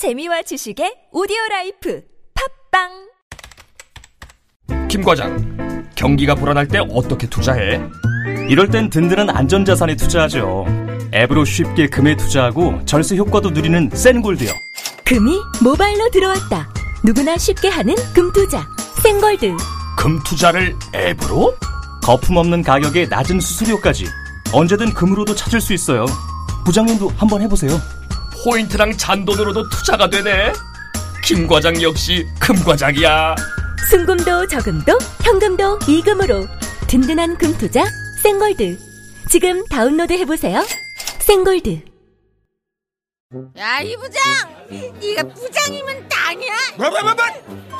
재미와 지식의 오디오 life 팟빵 김 과장, 경기가 불안할 때 어떻게 투자해? 이럴 땐 든든한 안전자산에 투자하죠. 앱으로 쉽게 금에 투자하고 절세 효과도 누리는 센골드요. 금이 모바일로 들어왔다 누구나 쉽게 하는 금투자 센골드 금 투자를 앱으로? 거품 없는 가격에 낮은 수수료까지 언제든 금으로도 찾을 수 있어요. 부장님도 한번 해보세요. 포인트랑 잔돈으로도 투자가 되네. 김 과장 역시 금 과장이야. 순금도 저금도 현금도 이금으로 든든한 금 투자 생골드 지금 다운로드 해보세요 생골드 야, 이 부장! 네가 부장이면 땅이야? 뭐뭐뭐뭐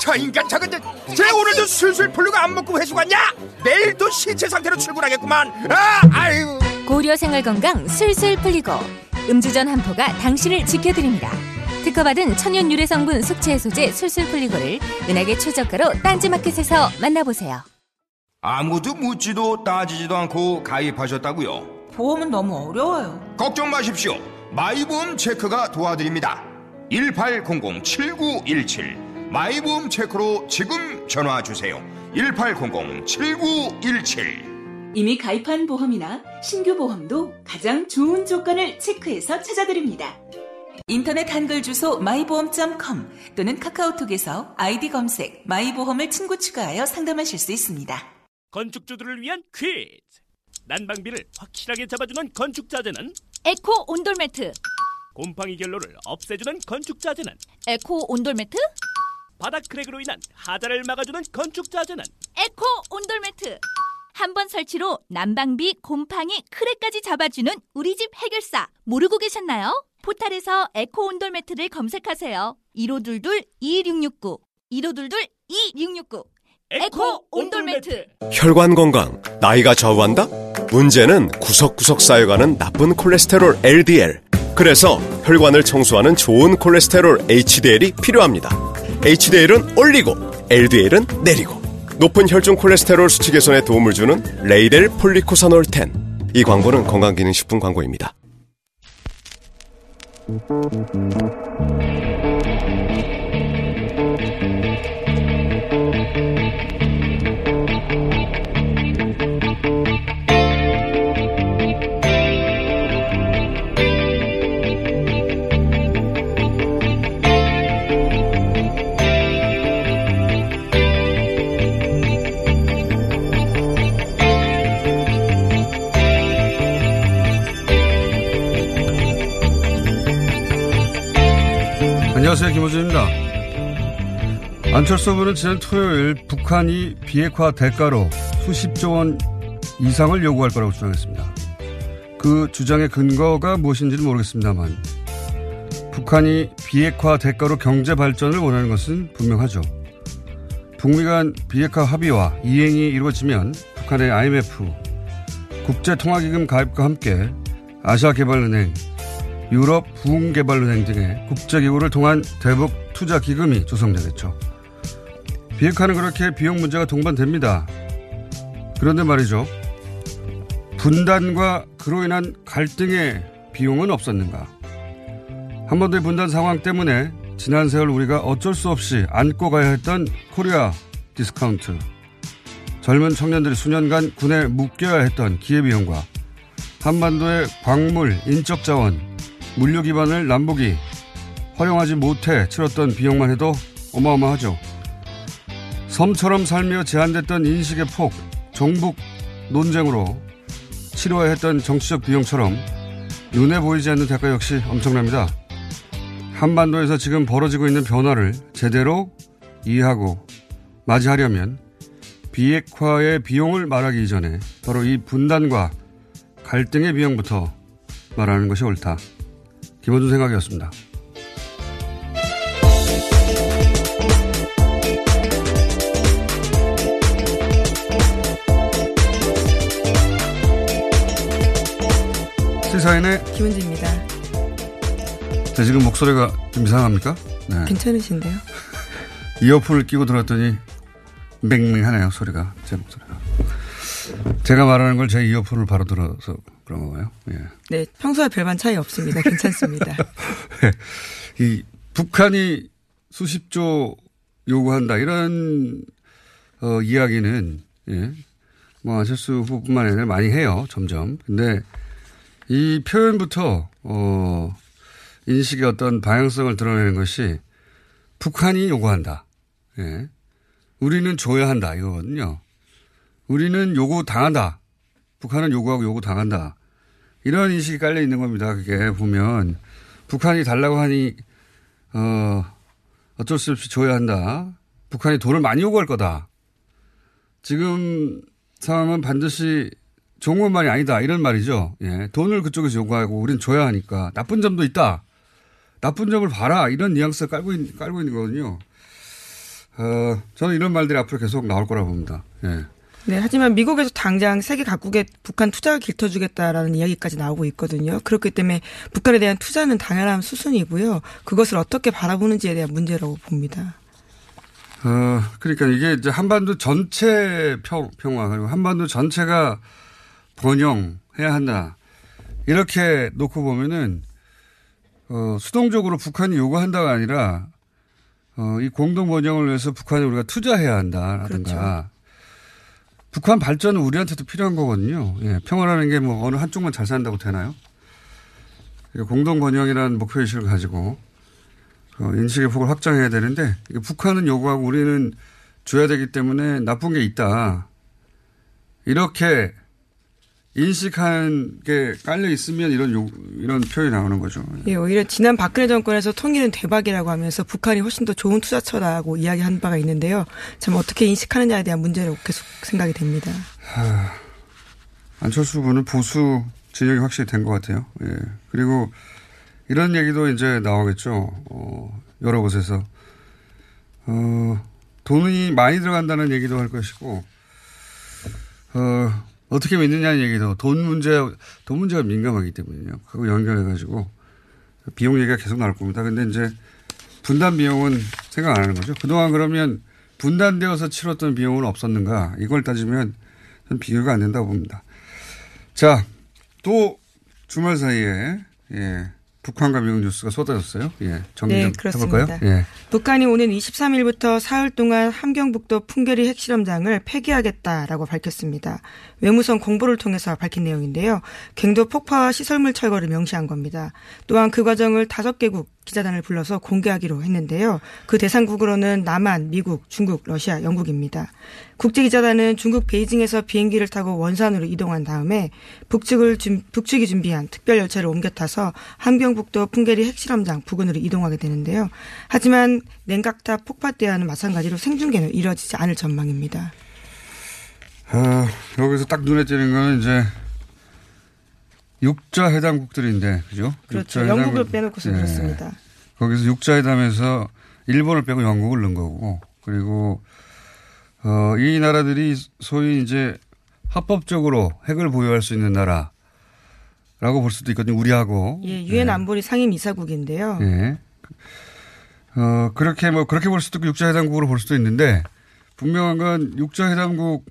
저 인간 저건 쟤 오늘도 술술 풀리고 안 먹고 회수 갔냐 내일도 신체 상태로 출근하겠구만 아 아유 고려 생활 건강 술술 풀리고 음주전 한포가 당신을 지켜드립니다. 특허받은 천연 유래 성분 숙취 해소제 술술 풀리고를 은하계 최저가로 딴지마켓에서 만나보세요. 아무도 묻지도 따지지도 않고 가입하셨다고요 보험은 너무 어려워요. 걱정 마십시오 마이보험 체크가 도와드립니다 1800-7917 마이보험 체크로 지금 전화 주세요 1800-7917 이미 가입한 보험이나 신규 보험도 가장 좋은 조건을 체크해서 찾아드립니다. 인터넷 한글 주소 마이보험.com 또는 카카오톡에서 아이디 검색 마이보험을 친구 추가하여 상담하실 수 있습니다. 건축주들을 위한 퀴즈. 난방비를 확실하게 잡아주는 건축 자재는 에코 온돌매트, 곰팡이 결로를 없애주는 건축 자재는 에코 온돌매트, 바닥 crack으로 인한 하자를 막아주는 건축 자재는 에코 온돌매트. 한 번 설치로 난방비, 곰팡이, crack까지 잡아주는 우리 집 해결사 모르고 계셨나요? 포탈에서 에코 온돌 매트를 검색하세요. 1522-2669 1522-2669 에코 온돌 매트 혈관 건강, 나이가 좌우한다? 문제는 구석구석 쌓여가는 나쁜 콜레스테롤 LDL. 그래서 혈관을 청소하는 좋은 콜레스테롤 HDL이 필요합니다. HDL은 올리고, LDL은 내리고. 높은 혈중 콜레스테롤 수치 개선에 도움을 주는 레이델 폴리코사놀 10. 이 광고는 건강기능식품 광고입니다. 안녕하세요. 김호준입니다. 안철수 후보는 지난 토요일 북한이 비핵화 대가로 수십조 원 이상을 요구할 거라고 주장했습니다. 그 주장의 근거가 무엇인지는 모르겠습니다만 북한이 비핵화 대가로 경제 발전을 원하는 것은 분명하죠. 북미 간 비핵화 합의와 이행이 이루어지면 북한의 IMF, 국제통화기금 가입과 함께 아시아개발은행, 유럽 부흥개발은행 등의 국제기구를 통한 대북 투자 기금이 조성되겠죠. 비핵화는 그렇게 비용 문제가 동반됩니다. 그런데 말이죠. 분단과 그로 인한 갈등의 비용은 없었는가? 한반도의 분단 상황 때문에 지난 세월 우리가 어쩔 수 없이 안고 가야 했던 코리아 디스카운트. 젊은 청년들이 수년간 군에 묶여야 했던 기회비용과 한반도의 광물, 인적 자원, 물류 기반을 남북이 활용하지 못해 치렀던 비용만 해도 어마어마하죠. 섬처럼 살며 제한됐던 인식의 폭, 종북 논쟁으로 치러야 했던 정치적 비용처럼 눈에 보이지 않는 대가 역시 엄청납니다. 한반도에서 지금 벌어지고 있는 변화를 제대로 이해하고 맞이하려면 비핵화의 비용을 말하기 이전에 바로 이 분단과 갈등의 비용부터 말하는 것이 옳다. 김원준 생각이었습니다. 시사인의 김은지입니다. 제 지금 목소리가 좀 이상합니까? 네. 괜찮으신데요? 이어폰을 끼고 들었더니 맹맹하네요 소리가 제 목소리가. 제가 말하는 걸 제 이어폰을 바로 들어서 그런 건가요? 예. 네, 평소와 별반 차이 없습니다. 괜찮습니다. 이 북한이 수십조 요구한다 이런 어, 이야기는 예. 뭐 안철수 후보뿐만 아니라 많이 해요 점점. 근데 이 표현부터 어, 인식의 어떤 방향성을 드러내는 것이 북한이 요구한다. 예. 우리는 줘야 한다 이거거든요. 우리는 요구 당한다. 북한은 요구하고 요구 당한다. 이런 인식이 깔려 있는 겁니다. 그게 보면 북한이 달라고 하니 어 어쩔 수 없이 줘야 한다. 북한이 돈을 많이 요구할 거다. 지금 상황은 반드시 좋은 것만이 아니다. 이런 말이죠. 예. 돈을 그쪽에서 요구하고 우리는 줘야 하니까 나쁜 점도 있다. 나쁜 점을 봐라. 이런 뉘앙스를 깔고, 있, 깔고 있는 거거든요. 어, 저는 이런 말들이 앞으로 계속 나올 거라고 봅니다. 예. 네, 하지만 미국에서 당장 세계 각국에 북한 투자를 길터주겠다라는 이야기까지 나오고 있거든요. 그렇기 때문에 북한에 대한 투자는 당연한 수순이고요. 그것을 어떻게 바라보는지에 대한 문제라고 봅니다. 어, 그러니까 이게 이제 한반도 전체 평, 평화, 그리고 한반도 전체가 번영해야 한다. 이렇게 놓고 보면은, 어, 수동적으로 북한이 요구한다가 아니라, 어, 이 공동 번영을 위해서 북한에 우리가 투자해야 한다라든가. 그렇죠. 북한 발전은 우리한테도 필요한 거거든요. 예, 평화라는 게 뭐 어느 한쪽만 잘 산다고 되나요? 공동 번영이라는 목표 의식을 가지고 어, 인식의 폭을 확장해야 되는데 북한은 요구하고 우리는 줘야 되기 때문에 나쁜 게 있다. 이렇게 인식하는 게 깔려 있으면 이런 요, 이런 표현이 나오는 거죠. 예, 오히려 지난 박근혜 정권에서 통일은 대박이라고 하면서 북한이 훨씬 더 좋은 투자처라고 이야기한 바가 있는데요. 참 어떻게 인식하느냐에 대한 문제로 계속 생각이 됩니다. 하, 안철수 후보는 보수 진영이 확실히 된 것 같아요. 예. 그리고 이런 얘기도 이제 나오겠죠. 어, 여러 곳에서. 어, 돈이 많이 들어간다는 얘기도 할 것이고, 어, 어떻게 믿느냐는 얘기도 돈 문제, 돈 문제가 민감하기 때문에요. 그거 연결해가지고 비용 얘기가 계속 나올 겁니다. 근데 이제 분단 비용은 생각 안 하는 거죠. 그동안 그러면 분단되어서 치렀던 비용은 없었는가 이걸 따지면 비교가 안 된다고 봅니다. 자, 또 주말 사이에 예, 북한과 미국 뉴스가 쏟아졌어요. 예, 정리 네, 좀 그렇습니다. 해볼까요? 예. 북한이 오는 23일부터 사흘 동안 함경북도 풍계리 핵실험장을 폐기하겠다라고 밝혔습니다. 외무성 공보를 통해서 밝힌 내용인데요. 갱도 폭파와 시설물 철거를 명시한 겁니다. 또한 그 과정을 다섯 개국 기자단을 불러서 공개하기로 했는데요. 그 대상국으로는 남한, 미국, 중국, 러시아, 영국입니다. 국제기자단은 중국 베이징에서 비행기를 타고 원산으로 이동한 다음에 북측을 준, 북측이 준비한 특별 열차를 옮겨 타서 함경북도 풍계리 핵실험장 부근으로 이동하게 되는데요. 하지만 냉각탑 폭파 때와는 마찬가지로 생중계는 이뤄지지 않을 전망입니다. 아, 여기서 딱 눈에 띄는 거는 이제 육자 회담국들인데, 그죠? 그렇죠. 영국을 빼놓고서 네. 그렇습니다. 거기서 육자 회담에서 일본을 빼고 영국을 넣은 거고, 그리고 어, 이 나라들이 소위 이제 합법적으로 핵을 보유할 수 있는 나라 라고 볼 수도 있거든요. 우리하고. 예, 유엔 네. 안보리 상임 이사국인데요. 예. 어, 그렇게 뭐 그렇게 볼 수도 있고 육자회담국으로 볼 수도 있는데 분명한 건 육자회담국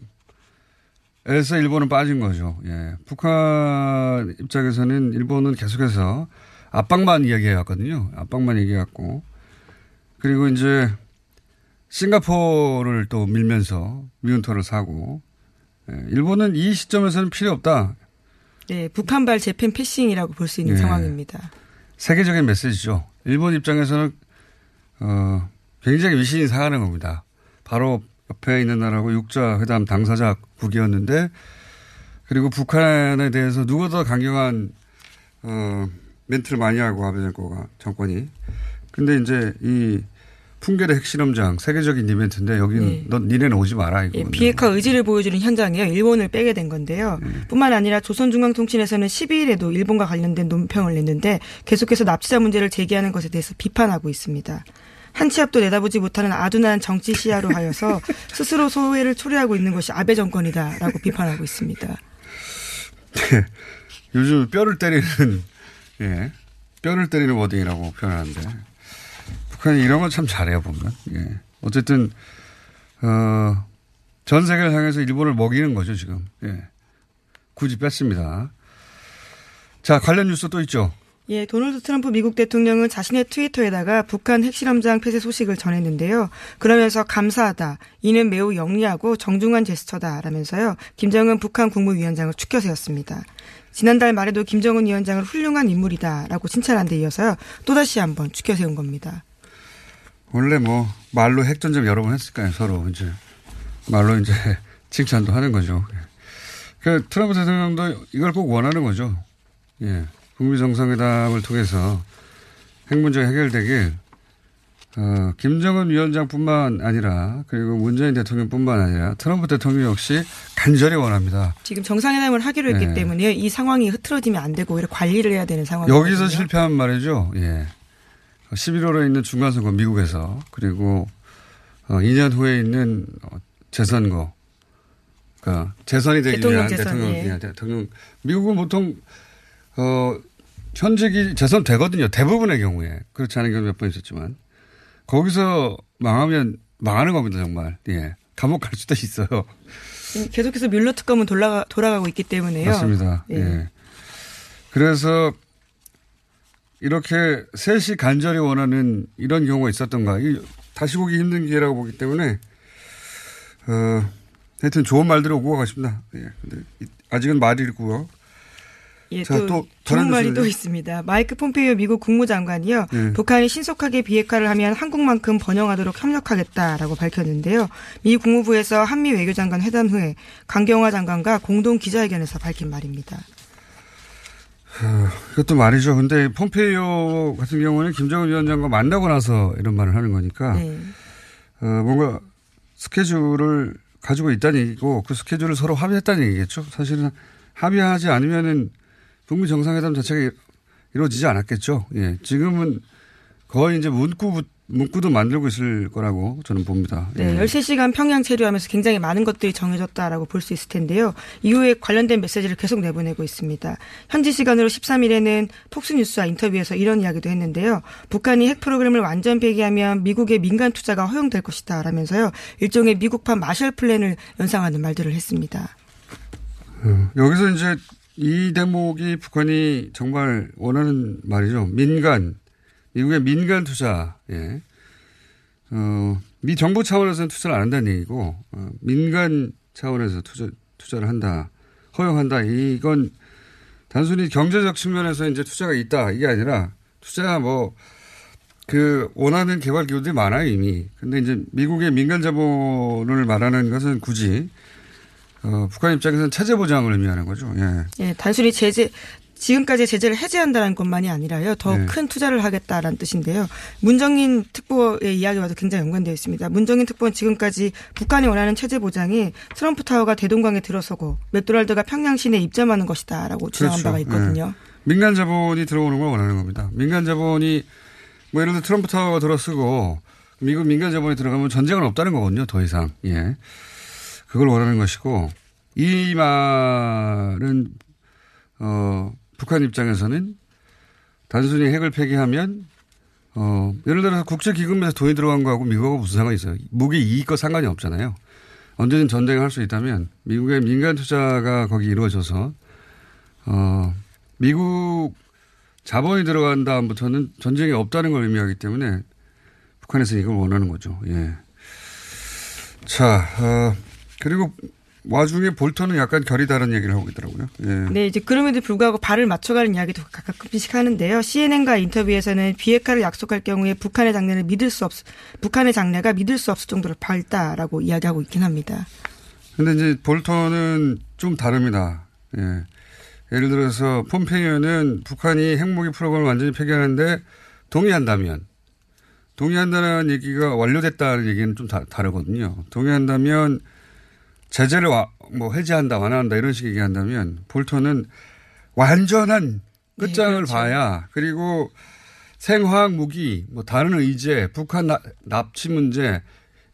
에서 일본은 빠진 거죠. 예. 북한 입장에서는 일본은 계속해서 압박만 이야기해 왔거든요. 압박만 얘기해 왔고. 그리고 이제 싱가포르를 또 밀면서 미운터를 사고. 예. 일본은 이 시점에서는 필요 없다. 네, 북한발 재팬 패싱이라고 볼 수 있는 예. 상황입니다. 세계적인 메시지죠. 일본 입장에서는 어, 굉장히 위신이 상하는 겁니다. 바로 옆에 있는 나라고 육자 회담 당사자국이었는데 그리고 북한에 대해서 누구보다 강경한 어, 멘트를 많이 하고 아베 정권가 정권이 근데 이제 이 풍계의 핵실험장 세계적인 이벤트인데 여기는 네. 너 니네는 오지 마라 이거. 예, 비핵화 의지를 보여주는 현장이에요. 일본을 빼게 된 건데요. 네. 뿐만 아니라 조선중앙통신에서는 12일에도 일본과 관련된 논평을 냈는데 계속해서 납치자 문제를 제기하는 것에 대해서 비판하고 있습니다. 한 치 앞도 내다보지 못하는 아둔한 정치 시야로 하여서 스스로 소외를 초래하고 있는 것이 아베 정권이다라고 비판하고 있습니다. 네. 요즘 뼈를 때리는 예. 뼈를 때리는 워딩이라고 표현하는데 북한이 이런 건 참 잘해요 보면. 예. 어쨌든 어, 전 세계를 향해서 일본을 먹이는 거죠 지금. 예. 굳이 뺐습니다. 자 관련 뉴스 또 있죠. 예, 도널드 트럼프 미국 대통령은 자신의 트위터에다가 북한 핵실험장 폐쇄 소식을 전했는데요. 그러면서 감사하다. 이는 매우 영리하고 정중한 제스처다라면서요. 김정은 북한 국무위원장을 축켜 세웠습니다. 지난달 말에도 김정은 위원장을 훌륭한 인물이다라고 칭찬한 데 이어서요. 또다시 한번 축켜 세운 겁니다. 원래 뭐 말로 핵전쟁 여러 번 했을까요 서로 이제 말로 이제 칭찬도 하는 거죠. 그 트럼프 대통령도 이걸 꼭 원하는 거죠. 예. 북미 정상회담을 통해서 핵 문제가 해결되길 어, 김정은 위원장뿐만 아니라 그리고 문재인 대통령뿐만 아니라 트럼프 대통령 역시 간절히 원합니다. 지금 정상회담을 하기로 했기 네. 때문에 이 상황이 흐트러지면 안 되고 오히려 관리를 해야 되는 상황이거든요. 여기서 실패한 말이죠. 예. 11월에 있는 중간선거 미국에서 그리고 어, 2년 후에 있는 어, 재선거. 그러니까 재선이 되기 대통령 위한 재선, 대통령, 예. 예, 대통령. 미국은 보통 어, 현직이 재선 되거든요. 대부분의 경우에 그렇지 않은 경우 몇 번 있었지만 거기서 망하면 망하는 겁니다 정말. 예. 감옥 갈 수도 있어요. 계속해서 뮬러 특검은 돌아가, 돌아가고 있기 때문에요. 맞습니다. 예. 예. 그래서 이렇게 셋이 간절히 원하는 이런 경우가 있었던가. 이 다시 보기 힘든 기회라고 보기 때문에, 어, 하여튼 좋은 말들이 오고 가십니다. 예. 근데 이- 아직은 말이고요. 예, 자, 또, 또 좋은 다른 말이? 또 있습니다. 마이크 폼페이오 미국 국무장관이요. 예. 북한이 신속하게 비핵화를 하면 한국만큼 번영하도록 협력하겠다라고 밝혔는데요. 미 국무부에서 한미 외교장관 회담 후에 강경화 장관과 공동 기자회견에서 밝힌 말입니다. 어, 이것도 말이죠. 근데 폼페이오 같은 경우는 김정은 위원장과 만나고 나서 이런 말을 하는 거니까, 네. 어, 뭔가 스케줄을 가지고 있다는 얘기고 그 스케줄을 서로 합의했다는 얘기겠죠. 사실은 합의하지 않으면은 북미 정상회담 자체가 이루어지지 않았겠죠. 예. 지금은 거의 이제 문구, 문구도 만들고 있을 거라고 저는 봅니다. 네, 예. 13시간 평양 체류하면서 굉장히 많은 것들이 정해졌다라고 볼 수 있을 텐데요. 이후에 관련된 메시지를 계속 내보내고 있습니다. 현지 시간으로 13일에는 톡스뉴스와 인터뷰에서 이런 이야기도 했는데요. 북한이 핵 프로그램을 완전 폐기하면 미국의 민간 투자가 허용될 것이다 라면서요. 일종의 미국판 마셜 플랜을 연상하는 말들을 했습니다. 어, 여기서 이제 이 대목이 북한이 정말 원하는 말이죠. 민간, 미국의 민간 투자, 예. 어, 미 정부 차원에서는 투자를 안 한다는 얘기고, 어, 민간 차원에서 투자, 투자를 한다, 허용한다. 이건 단순히 경제적 측면에서 이제 투자가 있다. 이게 아니라 투자 뭐, 그 원하는 개발 기구들이 많아요, 이미. 근데 이제 미국의 민간 자본을 말하는 것은 굳이 어, 북한 입장에서는 체제 보장을 의미하는 거죠. 예. 예, 단순히 제재 지금까지 제재를 해제한다는 것만이 아니라요. 더 네. 큰 투자를 하겠다라는 뜻인데요. 문정인 특보의 이야기와도 굉장히 연관되어 있습니다. 문정인 특보는 지금까지 북한이 원하는 체제 보장이 트럼프 타워가 대동강에 들어서고 맥도날드가 평양 시내에 입점하는 것이다라고 주장한 바가 있거든요. 예. 민간 자본이 들어오는 걸 원하는 겁니다. 민간 자본이 뭐 예를 들어 트럼프 타워가 들어서고 미국 민간 자본이 들어가면 전쟁은 없다는 거거든요. 더 이상. 예. 그걸 원하는 것이고 이 말은 어 북한 입장에서는 단순히 핵을 폐기하면 어 예를 들어서 국제 기금에서 돈이 들어간 거하고 미국하고 무슨 상관이 있어요? 무기 이익과 상관이 없잖아요. 언제든 전쟁을 할 수 있다면 미국의 민간 투자가 거기 이루어져서 어 미국 자본이 들어간 다음부터는 전쟁이 없다는 걸 의미하기 때문에 북한에서 이걸 원하는 거죠. 예. 자, 어, 그리고 와중에 볼턴은 약간 결이 다른 얘기를 하고 있더라고요. 예. 네, 이제 그럼에도 불구하고 발을 맞춰가는 이야기도 가끔씩 하는데요. CNN과 인터뷰에서는 비핵화를 약속할 경우에 북한의 장래를 믿을 수 없, 북한의 장래가 믿을 수 없을 정도로 밝다라고 이야기하고 있긴 합니다. 근데 이제 볼턴은 좀 다릅니다. 예. 예를 들어서 폼페이오는 북한이 핵무기 프로그램을 완전히 폐기하는데 동의한다면 동의한다는 얘기가 완료됐다는 얘기는 좀 다, 다르거든요. 동의한다면 제재를 와, 뭐 해제한다, 완화한다 이런 식 얘기한다면 볼턴은 완전한 끝장을 그렇죠. 봐야 그리고 생화학 무기, 뭐 다른 의제, 북한 나- 납치 문제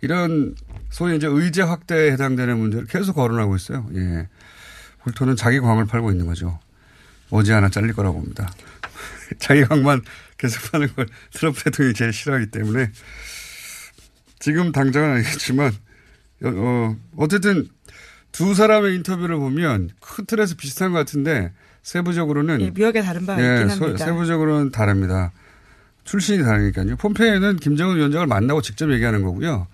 이런 소위 이제 의제 확대에 해당되는 문제를 계속 거론하고 있어요. 예. 볼턴은 자기 광을 팔고 있는 거죠. 머지않아 잘릴 거라고 봅니다. 자기 광만 계속 파는 걸 트럼프 대통령이 제일 싫어하기 때문에 지금 당장은 아니겠지만 어, 어, 어쨌든 두 사람의 인터뷰를 보면 큰 틀에서 비슷한 것 같은데 세부적으로는 예, 묘하게 다른 바가 예, 있긴 소- 합니다. 세부적으로는 다릅니다. 출신이 다르니까요. 폼페이오는 김정은 위원장을 만나고 직접 얘기하는 거고요.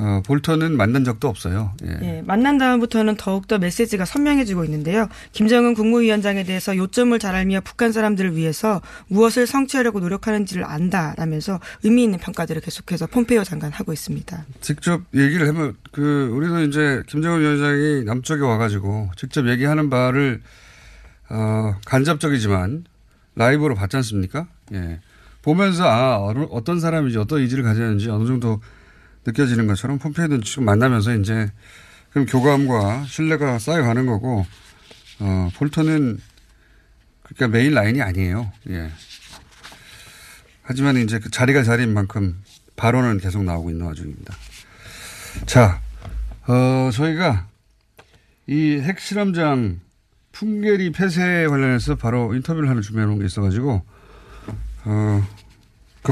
어, 볼턴은 만난 적도 없어요. 예. 예, 만난 다음부터는 더욱더 메시지가 선명해지고 있는데요. 김정은 국무위원장에 대해서 요점을 잘 알며 북한 사람들을 위해서 무엇을 성취하려고 노력하는지를 안다라면서 의미 있는 평가들을 계속해서 폼페이오 장관 하고 있습니다. 직접 얘기를 하면 그 우리도 이제 김정은 위원장이 남쪽에 와가지고 직접 얘기하는 바를 어, 간접적이지만 라이브로 봤지 않습니까? 예. 보면서 아 어떤 사람인지 어떤 의지를 가졌는지 어느 정도 느껴지는 것처럼 폼페이오는 지금 만나면서 이제 그럼 교감과 신뢰가 쌓여가는 거고 어, 볼턴은 그러니까 메인 라인이 아니에요. 예. 하지만 이제 그 자리가 자리인 만큼 발언은 계속 나오고 있는 와중입니다. 자, 어, 저희가 이 핵실험장 풍계리 폐쇄 관련해서 바로 인터뷰를 하나 준비해 놓은 게 있어가지고, 어,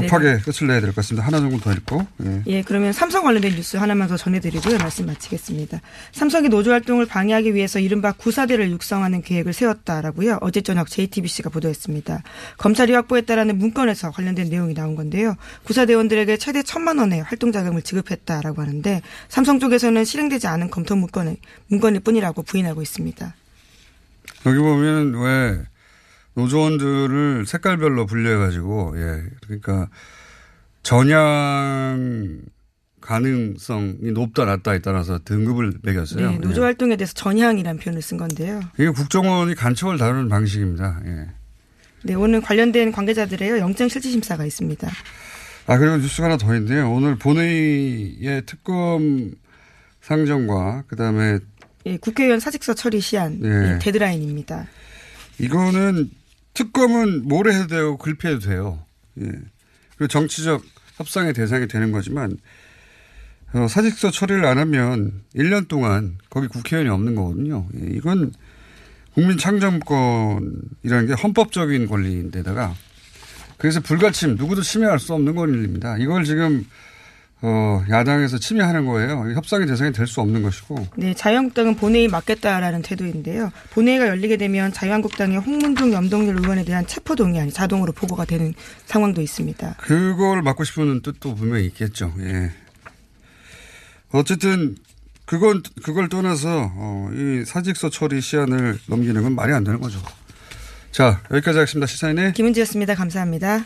급하게 끝을 내야 될 것 같습니다. 하나 정도 더 읽고. 예. 예, 그러면 삼성 관련된 뉴스 하나만 더 전해드리고요. 말씀 마치겠습니다. 삼성이 노조 활동을 방해하기 위해서 이른바 구사대를 육성하는 계획을 세웠다라고요. 어제 저녁 JTBC가 보도했습니다. 검찰이 확보했다라는 문건에서 관련된 내용이 나온 건데요. 구사대원들에게 최대 천만 원의 활동 자금을 지급했다라고 하는데 삼성 쪽에서는 실행되지 않은 검토 문건의 문건일 뿐이라고 부인하고 있습니다. 여기 보면 왜 노조원들을 색깔별로 분류해가지고, 예. 그러니까 전향 가능성이 높다, 낮다에 따라서 등급을 매겼어요. 네, 노조 예. 활동에 대해서 전향이라는 표현을 쓴 건데요. 이게 국정원이 간첩을 다루는 방식입니다. 예. 네, 오늘 관련된 관계자들의 영장 실질 심사가 있습니다. 아, 그리고 뉴스가 하나 더 있는데요. 오늘 본회의의 특검 상정과 그 다음에 예, 국회의원 사직서 처리 시한 네. 예, 데드라인입니다. 이거는 특검은 모래 해도 되고 글피해도 돼요. 예. 그리고 정치적 협상의 대상이 되는 거지만 어, 사직서 처리를 안 하면 1년 동안 거기 국회의원이 없는 거거든요. 예, 이건 국민 창정권이라는 게 헌법적인 권리인데다가 그래서 불가침 누구도 침해할 수 없는 권리입니다. 이걸 지금 어, 야당에서 침해하는 거예요. 협상의 대상이 될 수 없는 것이고 네, 자유한국당은 본회의 맡겠다라는 태도인데요. 본회의가 열리게 되면 자유한국당의 홍문종 염동열 의원에 대한 체포동의안이 자동으로 보고가 되는 상황도 있습니다. 그걸 막고 싶은 뜻도 분명히 있겠죠. 예. 어쨌든 그건 그걸 떠나서 어, 이 사직서 처리 시한을 넘기는 건 말이 안 되는 거죠. 자 여기까지 하겠습니다. 시사인의 김은지였습니다. 감사합니다.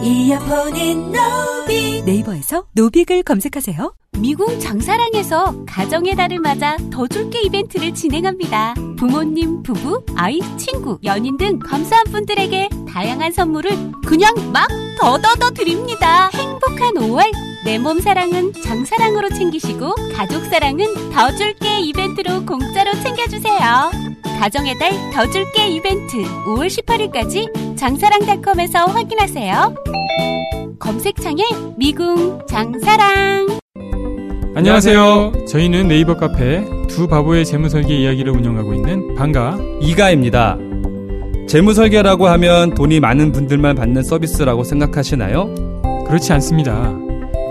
이어폰인 노빅. 네이버에서 노빅을 검색하세요. 미궁 장사랑에서 가정의 달을 맞아 더 줄게 이벤트를 진행합니다. 부모님, 부부, 아이, 친구, 연인 등 감사한 분들에게 다양한 선물을 그냥 막 더더더 드립니다. 행복한 5월 내 몸 사랑은 장사랑으로 챙기시고 가족 사랑은 더 줄게 이벤트로 공짜로 챙겨주세요. 가정의 달 더 줄게 이벤트 5월 18일까지 장사랑닷컴에서 확인하세요. 검색창에 미궁 장사랑 안녕하세요. 저희는 네이버 카페 두 바보의 재무설계 이야기를 운영하고 있는 방가 이가입니다. 재무설계라고 하면 돈이 많은 분들만 받는 서비스라고 생각하시나요? 그렇지 않습니다.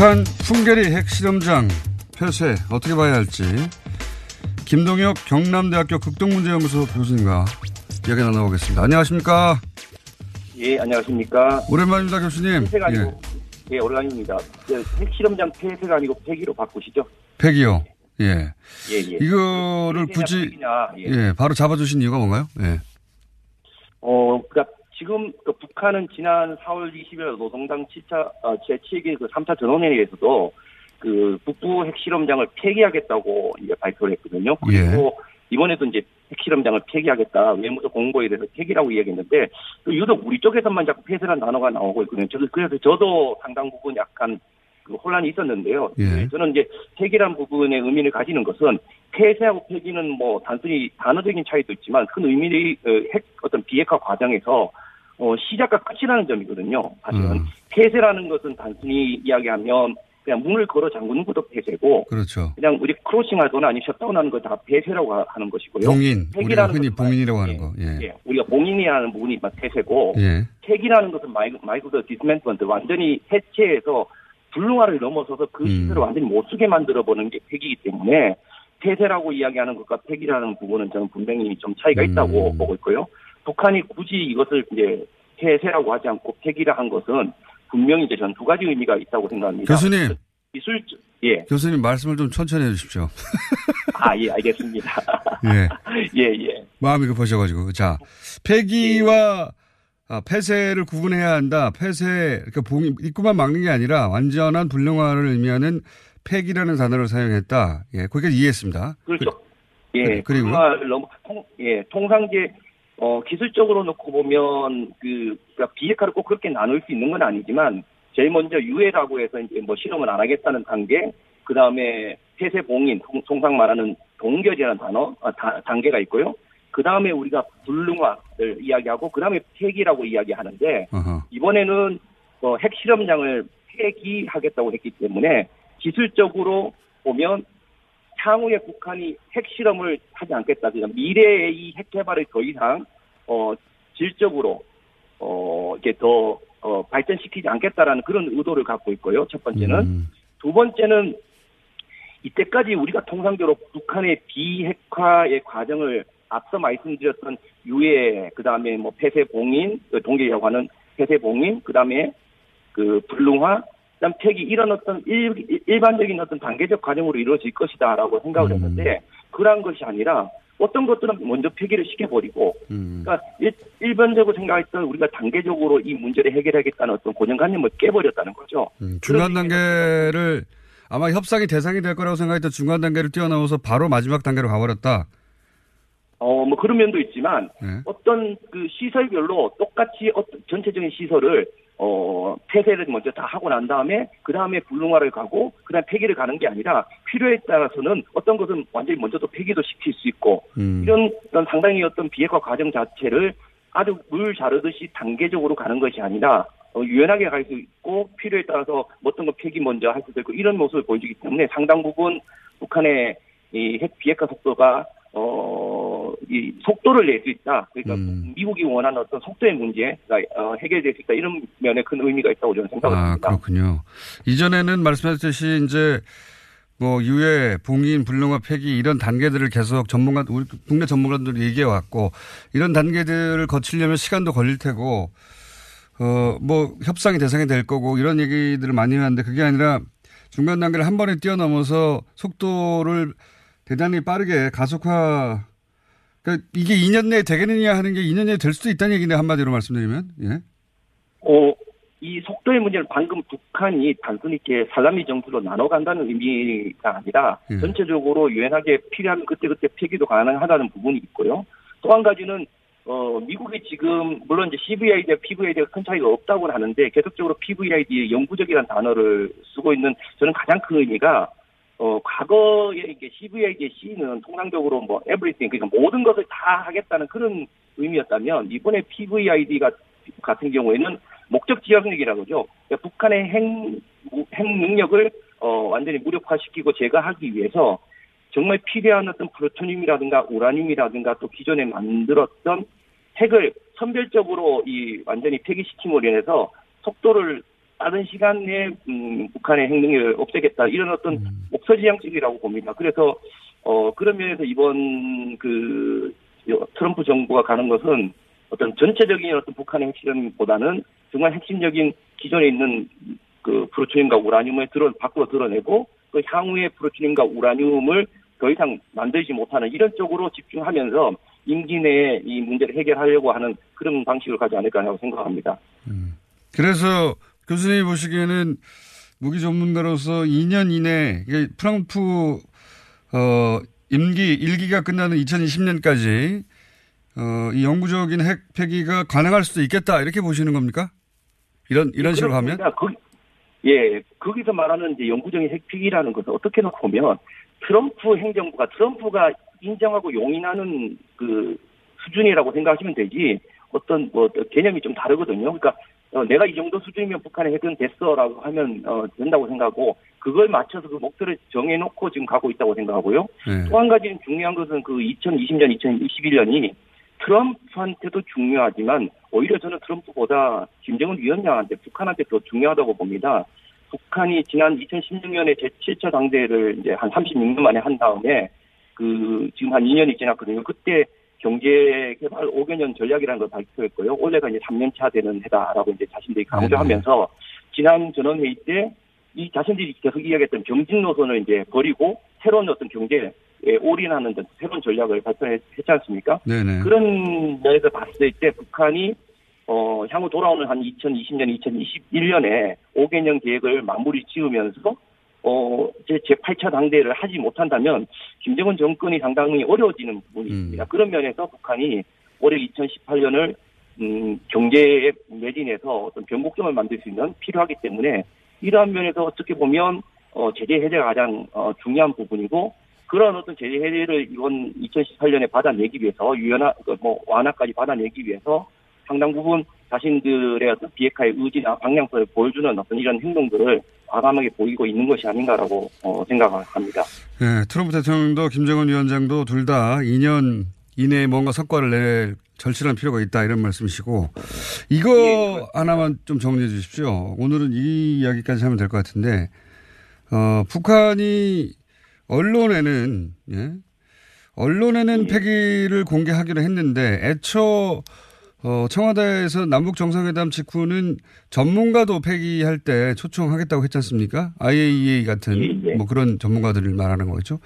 북한 풍계리 핵실험장 폐쇄 어떻게 봐야 할지 김동혁 경남대학교 극동문제연구소 교수님과 이야기 나눠보겠습니다. 안녕하십니까? 예, 안녕하십니까. 오랜만입니다, 교수님. 폐쇄가 아니고, 예, 오랜만입니다. 예, 핵실험장 폐쇄가 아니고 폐기로 바꾸시죠. 폐기요. 예. 예, 예. 이거를 폐쇄냐, 굳이 폐기냐, 예. 예, 바로 잡아주신 이유가 뭔가요? 예. 어, 그니까 지금 그 북한은 지난 4월 20일 노동당 7차, 어, 제7기 그 3차 전원회의에서도 그 북부 핵실험장을 폐기하겠다고 이제 발표를 했거든요. 그리고 이번에도 이제 핵실험장을 폐기하겠다. 외무적 공보에 대해서 폐기라고 이야기했는데 또 유독 우리 쪽에서만 자꾸 폐쇄라는 단어가 나오고 있거든요. 저도 그래서 저도 상당 부분 약간 그 혼란이 있었는데요. 예. 저는 이제 폐기란 부분의 의미를 가지는 것은 폐쇄하고 폐기는 뭐 단순히 단어적인 차이도 있지만 큰 의미의 어, 핵 어떤 비핵화 과정에서 어, 시작과 끝이라는 점이거든요. 사실은 음. 폐쇄라는 것은 단순히 이야기하면 그냥 문을 걸어 잠그는 것도 폐쇄고 그렇죠. 그냥 우리 closing하거나 아니 셧다운하는 거 다 폐쇄라고 하- 하는 것이고요. 봉인. 우리가 흔히 봉인이라고 하는 거. 예. 예, 우리가 봉인이라는 부분이 막 폐쇄고 예. 폐기라는 것은 그대로 dismantlement 완전히 해체해서 불능화를 넘어서서 그 시설을 완전히 못 쓰게 만들어 보는 게 폐기이기 때문에 폐쇄라고 이야기하는 것과 폐기라는 부분은 저는 분명히 좀 차이가 있다고 보고 있고요. 북한이 굳이 이것을 이제 폐쇄라고 하지 않고 폐기라 한 것은 분명히 이제 전 두 가지 의미가 있다고 생각합니다. 교수님. 기술 예. 교수님 말씀을 좀 천천히 해주십시오. 아, 예, 알겠습니다. 예. 예, 예. 마음이 급하셔가지고. 자, 폐기와 아, 폐쇄를 구분해야 한다. 폐쇄, 그러니까 봉, 입구만 막는 게 아니라 완전한 불능화를 의미하는 폐기라는 단어를 사용했다. 예, 거기까지 이해했습니다. 그렇죠. 예. 그래, 그리고요? 불능화를 넘어, 통, 예, 통상제, 어, 기술적으로 놓고 보면, 그, 그러니까 비핵화를 꼭 그렇게 나눌 수 있는 건 아니지만, 제일 먼저 유해라고 해서 이제 뭐 실험을 안 하겠다는 단계, 그 다음에 폐쇄 봉인, 통- 통상 말하는 동결이라는 단어, 아, 다- 단계가 있고요. 그 다음에 우리가 불능화를 이야기하고, 그 다음에 폐기라고 이야기하는데, 어허. 이번에는 어, 핵실험장을 폐기하겠다고 했기 때문에 기술적으로 보면 향후에 북한이 핵실험을 하지 않겠다. 그러니까 미래의 이 핵개발을 더 이상 어, 질적으로 어, 이렇게 더 어, 발전시키지 않겠다라는 그런 의도를 갖고 있고요. 첫 번째는 음. 두 번째는 이때까지 우리가 통상적으로 북한의 비핵화의 과정을 앞서 말씀드렸던 유해, 그 다음에 뭐 폐쇄 봉인, 그 동계라고 하는 폐쇄 봉인, 그 다음에 그 불능화, 그다음 폐기 이런 어떤 일, 일반적인 어떤 단계적 과정으로 이루어질 것이다라고 생각을 했는데 그러한 것이 아니라 어떤 것들은 먼저 폐기를 시켜버리고 그러니까 일, 일반적으로 생각했던 우리가 단계적으로 이 문제를 해결하겠다는 어떤 고정관념을 깨버렸다는 거죠. 중간 단계를 아마 협상이 대상이 될 거라고 생각했던 중간 단계를 뛰어넘어서 바로 마지막 단계로 가버렸다. 어, 뭐 그런 면도 있지만 네. 어떤 그 시설별로 똑같이 어떤 전체적인 시설을 어, 폐쇄를 먼저 다 하고 난 다음에 그 다음에 불능화를 가고 그 다음에 폐기를 가는 게 아니라 필요에 따라서는 어떤 것은 완전히 먼저 또 폐기도 시킬 수 있고 음. 이런 어떤 상당히 어떤 비핵화 과정 자체를 아주 물 자르듯이 단계적으로 가는 것이 아니라 어, 유연하게 갈 수 있고 필요에 따라서 어떤 거 폐기 먼저 할 수도 있고 이런 모습을 보여주기 때문에 상당 부분 북한의 이 핵 비핵화 속도가 어, 이 속도를 낼 수 있다. 그러니까 음. 미국이 원하는 어떤 속도의 문제가 어, 해결될 수 있다. 이런 면에 큰 의미가 있다고 저는 생각을 아, 합니다. 그렇군요. 이전에는 말씀하셨듯이 이제 뭐 유해, 봉인, 불능화, 폐기 이런 단계들을 계속 전문가 우리 국내 전문가들이 얘기해 왔고 이런 단계들을 거치려면 시간도 걸릴 테고 어 뭐 협상이 대상이 될 거고 이런 얘기들을 많이 하는데 그게 아니라 중간 단계를 한 번에 뛰어넘어서 속도를 대단히 빠르게 가속화 그러니까 이게 2년 내에 되겠느냐 하는 게 2년 내에 될 수도 있다는 얘기네 한마디로 말씀드리면 예. 어, 이 속도의 문제는 방금 북한이 단순히 이렇게 살라미 정도로 나눠 간다는 의미가 아니라 예. 전체적으로 유연하게 필요하면 그때그때 폐기도 가능하다는 부분이 있고요. 또 한 가지는 어, 미국이 지금 물론 이제 CVID와 PVID가 큰 차이가 없다고 하는데 계속적으로 PVID의 영구적이라는 단어를 쓰고 있는 저는 가장 큰 의미가 어, 과거에 이게 CVID의 C는 통상적으로 뭐 everything 그러니까 모든 것을 다 하겠다는 그런 의미였다면 이번에 PVID가 같은 경우에는 목적 지향력이라고 그러죠. 그러니까 북한의 핵, 핵 능력을 어, 완전히 무력화시키고 제거하기 위해서 정말 필요한 어떤 플루토늄이라든가 우라늄이라든가 또 기존에 만들었던 핵을 선별적으로 이 완전히 폐기시킴으로 인해서 속도를 빠른 시간 내에 음, 북한의 핵능력을 없애겠다 이런 어떤 목서지향적이라고 봅니다. 그래서 어 그런 면에서 이번 그 트럼프 정부가 가는 것은 어떤 전체적인 어떤 북한의 핵실험보다는 정말 핵심적인 기존에 있는 그 프로토늄과 우라늄을 드러 밖으로 드러내고 그 향후에 프로토늄과 우라늄을 더 이상 만들지 못하는 이런 쪽으로 집중하면서 임기 내에 이 문제를 해결하려고 하는 그런 방식을 가지 않을까 생각합니다. 그래서 교수님이 보시기에는 무기 전문가로서 2년 이내 이게 트럼프 어 임기 1기가 끝나는 2020년까지 어, 이 영구적인 핵 폐기가 가능할 수도 있겠다 이렇게 보시는 겁니까? 이런 이런 식으로 하면? 그, 예, 거기서 말하는 이제 영구적인 핵 폐기라는 것은 어떻게 놓고 보면 트럼프 행정부가 트럼프가 인정하고 용인하는 그 수준이라고 생각하시면 되지 어떤 뭐 개념이 좀 다르거든요. 그러니까 어, 내가 이 정도 수준이면 북한의 핵은 됐어라고 하면 어, 된다고 생각하고 그걸 맞춰서 그 목표를 정해놓고 지금 가고 있다고 생각하고요. 네. 또한 가지 중요한 것은 그 2020년, 2021년이 트럼프한테도 중요하지만 오히려 저는 트럼프보다 김정은 위원장한테 북한한테 더 중요하다고 봅니다. 북한이 지난 2016년에 제7차 당대를 이제 한 36년 만에 한 다음에 그 지금 한 2년이 지났거든요. 그때 경제 개발 5개년 전략이라는 걸 발표했고요. 올해가 이제 3년차 되는 해다라고 이제 자신들이 강조하면서 지난 전원회의 때 이 자신들이 계속 이야기했던 경진 노선을 이제 버리고 새로운 어떤 경제에 올인하는 새로운 전략을 발표했지 않습니까? 네네. 그런 면에서 봤을 때 북한이 어, 향후 돌아오는 한 2020년, 2021년에 5개년 계획을 마무리 지으면서 어, 제, 제8차 당대를 하지 못한다면 김정은 정권이 상당히 어려워지는 부분이 있습니다. 그런 면에서 북한이 올해 2018년을 음, 경제에 매진해서 어떤 변곡점을 만들 수 있는 필요하기 때문에 이러한 면에서 어떻게 보면 어, 제재 해제가 가장 어, 중요한 부분이고 그런 어떤 제재 해제를 이번 2018년에 받아내기 위해서 유연화, 그뭐 완화까지 받아내기 위해서 상당 부분 자신들의 어떤 비핵화의 의지나 방향성을 보여주는 어떤 이런 행동들을 과감하게 보이고 있는 것이 아닌가라고 어, 생각합니다. 네, 트럼프 대통령도 김정은 위원장도 둘 다 2년 이내에 뭔가 성과를 낼 절실한 필요가 있다 이런 말씀이시고 이거 예, 하나만 좀 정리해 주십시오. 오늘은 이 이야기까지 하면 될 것 같은데 어, 북한이 언론에는 예? 언론에는 예. 폐기를 공개하기로 했는데 애초 어, 청와대에서 남북 정상회담 직후는 전문가도 폐기할 때 초청하겠다고 했지 않습니까? IAEA 같은 예, 뭐 그런 전문가들을 말하는 거죠.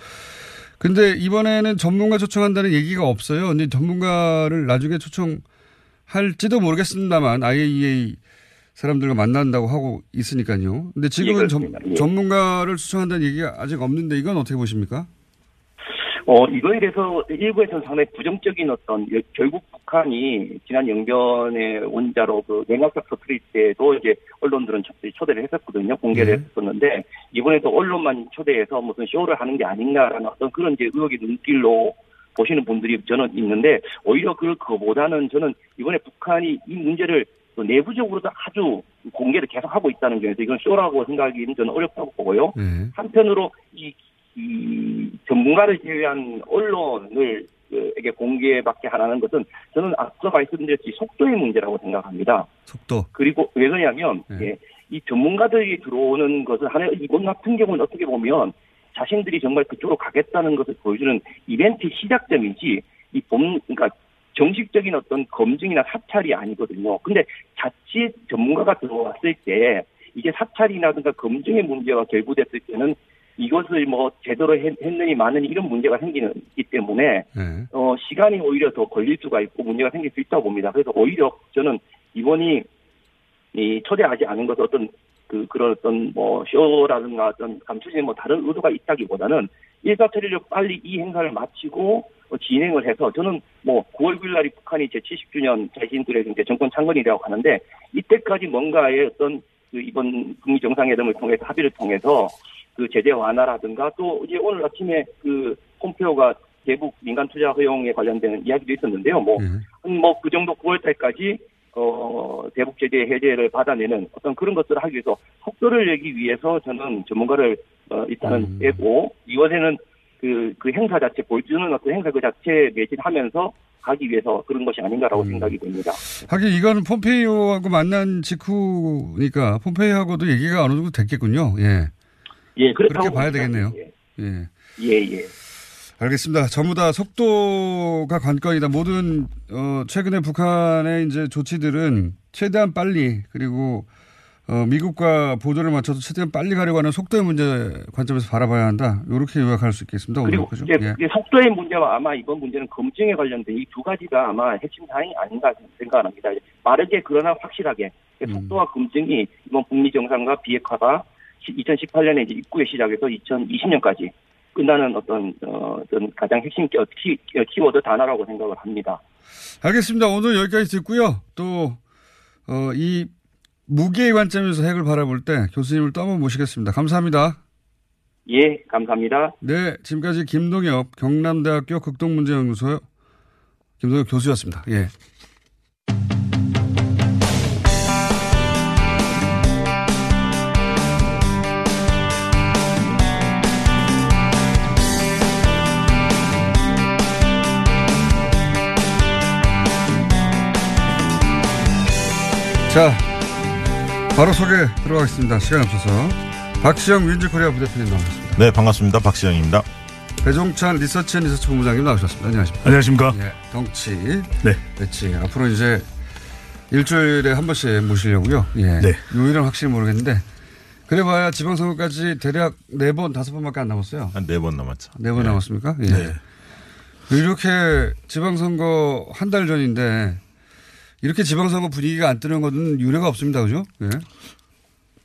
근데 이번에는 전문가 초청한다는 얘기가 없어요. 근데 전문가를 나중에 초청할지도 모르겠습니다만 IAEA 사람들과 만난다고 하고 있으니까요. 근데 지금은 예, 전. 예. 전문가를 초청한다는 얘기가 아직 없는데 이건 어떻게 보십니까? 어, 이거에 대해서 일부에서는 상당히 부정적인 어떤, 여- 결국 북한이 지난 영변의 원자로 그 냉각탑 터뜨릴 때도 이제 언론들은 초- 초대를 했었거든요. 공개를 했었는데, 이번에도 언론만 초대해서 무슨 쇼를 하는 게 아닌가라는 어떤 그런 이제 의혹의 눈길로 보시는 분들이 저는 있는데, 오히려 그, 그거보다는 저는 이번에 북한이 이 문제를 또 내부적으로도 아주 공개를 계속하고 있다는 점에서 이건 쇼라고 생각하기는 저는 어렵다고 보고요. 한편으로 이, 이 전문가를 제외한 언론을 그, 에게 공개받게 하라는 것은 저는 앞서 말씀드렸듯이 속도의 문제라고 생각합니다. 속도. 그리고 왜 그러냐면 예, 이 전문가들이 들어오는 것은 하나 이번 같은 경우는 어떻게 보면 자신들이 정말 그쪽으로 가겠다는 것을 보여주는 이벤트 시작점이지 이 본, 그러니까 정식적인 어떤 검증이나 사찰이 아니거든요. 근데 자칫 전문가가 들어왔을 때 이게 사찰이라든가 검증의 문제가 결부됐을 때는 이것을 뭐 제대로 했, 했느니 마느니 이런 문제가 생기기 때문에 어, 시간이 오히려 더 걸릴 수가 있고 문제가 생길 수 있다고 봅니다. 그래서 오히려 저는 이번이 이 초대하지 않은 것은 어떤 그 그런 어떤 뭐 쇼라든가 어떤 감추진 뭐 다른 의도가 있다기보다는 일사천리로 빨리 이 행사를 마치고 어, 진행을 해서 저는 뭐 9월 9일 날이 북한이 제 70주년 자신들의 이제 정권 창건이라고 하는데 이때까지 뭔가의 어떤 그 이번 북미 정상회담을 통해서 합의를 통해서 그 제재 완화라든가 또 이제 오늘 아침에 그 폼페오가 대북 민간 투자 허용에 관련된 이야기도 있었는데요. 뭐뭐그 정도 9월 달까지 어 대북 제재 해제를 받아내는 어떤 그런 것들을 하기 위해서 속도를 내기 위해서 저는 전문가를 어 일단은 빼고 이번에는 그, 그 행사 자체, 보여주는 어떤 행사 그 자체 매진하면서 가기 위해서 그런 것이 아닌가라고 생각이 됩니다. 하긴 이거는 폼페이오하고 만난 직후니까 폼페이오하고도 얘기가 어느 정도 됐겠군요. 예. 예, 그렇게 봐야 되겠네요. 예. 예. 예, 예. 알겠습니다. 전부 다 속도가 관건이다. 모든 어 최근에 북한의 이제 조치들은 최대한 빨리 그리고 어 미국과 보조를 맞춰서 최대한 빨리 가려고 하는 속도의 문제 관점에서 바라봐야 한다. 이렇게 요약할 수 있겠습니다. 오늘 그리고 그죠? 이제 예. 속도의 문제와 아마 이번 문제는 검증에 관련된 이 두 가지가 아마 핵심 사항이 아닌가 생각합니다. 빠르게 그러나 확실하게 음. 속도와 검증이 이번 북미 정상과 비핵화가 2018년에 이제 입구에 시작해서 2020년까지 끝나는 어떤 어, 어떤 가장 핵심 키, 키, 키워드 단어라고 생각을 합니다. 알겠습니다. 오늘 여기까지 듣고요. 또, 어, 이 무게의 관점에서 핵을 바라볼 때 교수님을 또 한번 모시겠습니다. 감사합니다. 예, 감사합니다. 네, 지금까지 김동엽 경남대학교 극동문제연구소 김동엽 교수였습니다. 예. 자, 바로 소개 들어가겠습니다. 시간 없어서. 박시영 윈즈코리아 부대표님 나오셨습니다. 네, 반갑습니다. 박시영입니다. 배종찬 리서치 앤 리서치 본부장님 나오셨습니다. 안녕하십니까. 안녕하십니까. 예, 덩치. 네. 배치. 앞으로 이제 일주일에 한 번씩 모시려고요. 예. 네. 요일은 확실히 모르겠는데 그래봐야 지방선거까지 대략 네 번, 다섯 번밖에 안 남았어요. 한 네 번 남았죠. 네번 남았습니까? 예. 네. 이렇게 지방선거 한 달 전인데 이렇게 지방선거 분위기가 안 뜨는 것은 유례가 없습니다. 그죠? 예.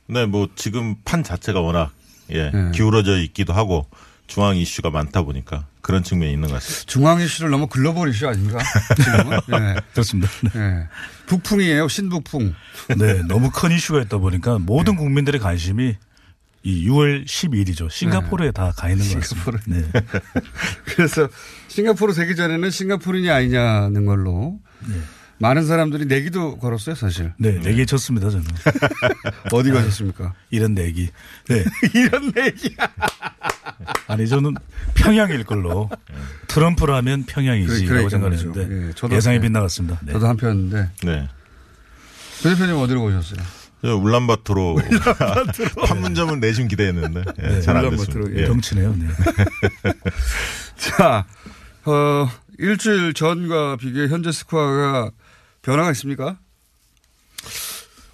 네, 뭐 지금 판 자체가 워낙 예, 네. 기울어져 있기도 하고 중앙 이슈가 많다 보니까 그런 측면이 있는 것 같습니다. 중앙 이슈를 너무 글로벌 이슈 아닙니까? 지금은? 예. 그렇습니다. 예. 북풍이에요. 신북풍. 네, 너무 큰 이슈가 있다 보니까 모든 국민들의 관심이 이 6월 12일이죠. 싱가포르에 다가 있는 것 같습니다. 네. 그래서 싱가포르 되기 전에는 싱가포르냐 아니냐는 걸로 많은 사람들이 내기도 걸었어요, 사실. 네, 내기 쳤습니다, 저는. 어디 가셨습니까? 이런 내기. 네. 이런 내기. 아니, 저는 평양일 걸로. 트럼프라면 그래, 평양이지라고 그러니까 생각했는데 말이죠. 예, 예상이 네. 빗나갔습니다. 네. 저도 한 편인데. 네. 배 대표님 어디로 오셨어요? 저 울란바토로 판문점은 내심 기대했는데 예, 네, 잘안 울란바토로, 됐습니다. 예. 정치네요. 네. 자, 어, 일주일 전과 비교해 현재 스코어가 변화가 있습니까?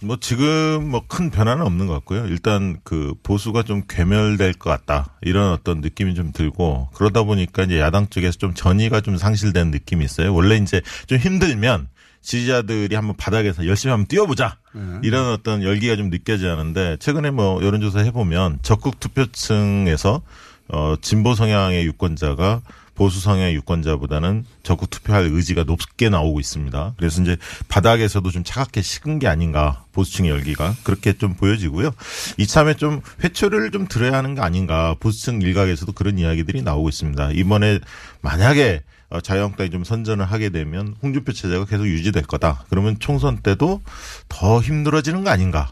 뭐 지금 뭐 큰 변화는 없는 것 같고요. 일단 그 보수가 좀 괴멸될 것 같다 이런 어떤 느낌이 좀 들고 그러다 보니까 이제 야당 쪽에서 좀 전의가 좀 상실된 느낌이 있어요. 원래 이제 좀 힘들면 지지자들이 한번 바닥에서 열심히 한번 뛰어보자 이런 어떤 열기가 좀 느껴지지 않은데 최근에 뭐 여론조사 해보면 적극 투표층에서 어 진보 성향의 유권자가 보수 성향의 유권자보다는 적극 투표할 의지가 높게 나오고 있습니다. 그래서 이제 바닥에서도 좀 차갑게 식은 게 아닌가 보수층의 열기가 그렇게 좀 보여지고요. 이참에 좀 회초리를 좀 들어야 하는 게 아닌가 보수층 일각에서도 그런 이야기들이 나오고 있습니다. 이번에 만약에 어, 자유한국당이 좀 선전을 하게 되면 홍준표 체제가 계속 유지될 거다. 그러면 총선 때도 더 힘들어지는 거 아닌가.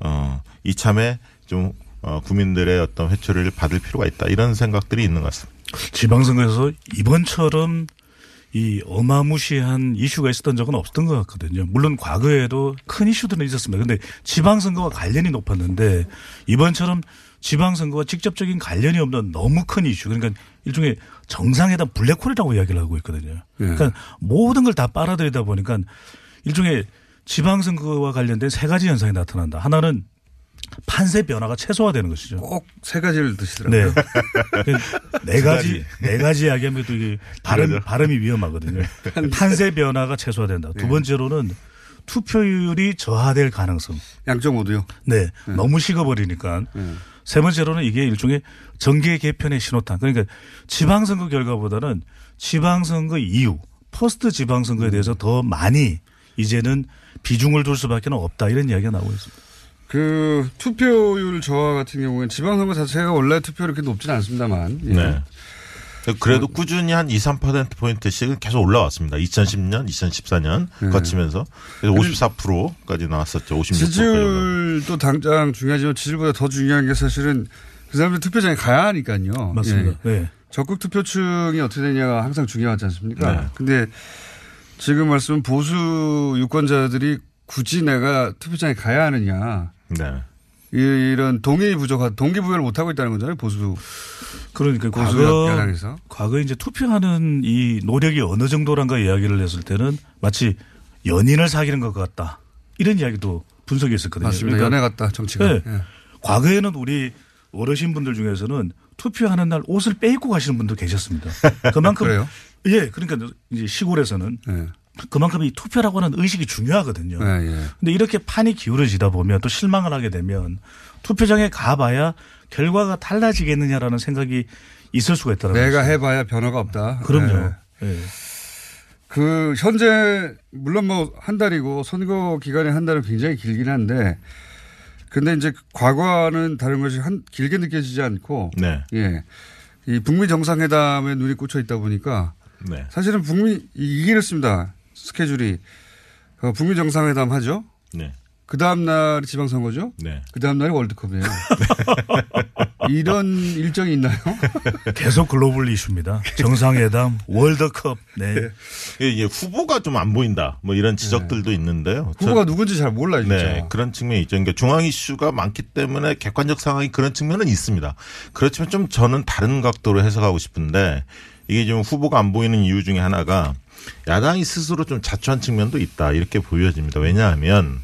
어, 이참에 좀 어, 국민들의 어떤 회초리를 받을 필요가 있다. 이런 생각들이 있는 것 같습니다. 지방선거에서 이번처럼 이 어마무시한 이슈가 있었던 적은 없었던 것 같거든요. 물론 과거에도 큰 이슈들은 있었습니다. 근데 지방선거와 관련이 높았는데 이번처럼 지방선거와 직접적인 관련이 없는 너무 큰 이슈. 그러니까 일종의 정상회담 블랙홀이라고 이야기를 하고 있거든요. 그러니까 모든 걸 다 빨아들이다 보니까 일종의 지방선거와 관련된 세 가지 현상이 나타난다. 하나는 판세 변화가 최소화되는 것이죠. 꼭 세 가지를 드시더라고요. 네. 네 가지, 네 가지 이야기하면 또 이게 발음, 그러죠. 발음이 위험하거든요. 판세 변화가 최소화된다. 두 네. 번째로는 투표율이 저하될 가능성. 양쪽 모두요? 네. 너무 식어버리니까. 세 번째로는 이게 일종의 정계 개편의 신호탄. 그러니까 지방선거 결과보다는 지방선거 이후, 포스트 지방선거에 대해서 더 많이 이제는 비중을 둘 수밖에 없다. 이런 이야기가 나오고 있습니다. 그 투표율 저하 같은 경우에는 지방선거 자체가 원래 투표율이 그렇게 높지는 않습니다만. 예. 네. 그래도 꾸준히 한 2, 3%포인트씩은 계속 올라왔습니다. 2010년, 2014년 네. 거치면서. 그래서 54%까지 나왔었죠. 56%까지. 지지율도 당장 중요하지만 지지율보다 더 중요한 게 사실은 그 사람들 투표장에 가야 하니까요. 맞습니다. 예. 네. 적극 투표층이 어떻게 되냐가 항상 중요하지 않습니까? 네. 근데 지금 말씀은 보수 유권자들이 굳이 내가 투표장에 가야 하느냐. 네. 이- 이런 동의 부족한 동기부여를 못 하고 있다는 거잖아요. 보수 그러니까 보수 과거 야당에서. 과거 이제 투표하는 이 노력이 어느 정도란가 이야기를 했을 때는 마치 연인을 사귀는 것 같다 이런 이야기도 분석이 있었거든요. 맞습니다. 연애 같다, 정치가. 네. 예. 과거에는 우리 어르신 분들 중에서는 투표하는 날 옷을 빼입고 가시는 분도 계셨습니다. 그만큼 그래요? 예, 그러니까 이제 시골에서는 그만큼 이 투표라고 하는 의식이 중요하거든요. 예, 예. 근데 이렇게 판이 기울어지다 보면 또 실망을 하게 되면 투표장에 가봐야 결과가 달라지겠느냐라는 생각이 있을 수가 있더라고요. 내가 해봐야 변화가 없다. 그럼요. 예. 그 현재 물론 뭐 한 달이고 선거 기간이 한 달은 굉장히 길긴 한데 근데 이제 과거와는 다른 것이 한 길게 느껴지지 않고 네. 예. 이 북미 정상회담에 눈이 꽂혀 있다 보니까 네. 사실은 북미 이- 이게 이렇습니다. 스케줄이 어, 북미 정상회담 하죠. 네. 그 다음 날이 지방선거죠. 네. 그 다음 날이 월드컵이에요. 이런 일정이 있나요? 계속 글로벌 이슈입니다. 정상회담, 월드컵. 네. 이게 후보가 좀 안 보인다. 뭐 이런 지적들도 있는데요. 네. 후보가 저- 누군지 잘 몰라요, 진짜. 네, 그런 측면이 있죠. 그러니까 중앙 이슈가 많기 때문에 객관적 상황이 그런 측면은 있습니다. 그렇지만 좀 저는 다른 각도로 해석하고 싶은데 이게 좀 후보가 안 보이는 이유 중에 하나가 야당이 스스로 좀 자초한 측면도 있다 이렇게 보여집니다. 왜냐하면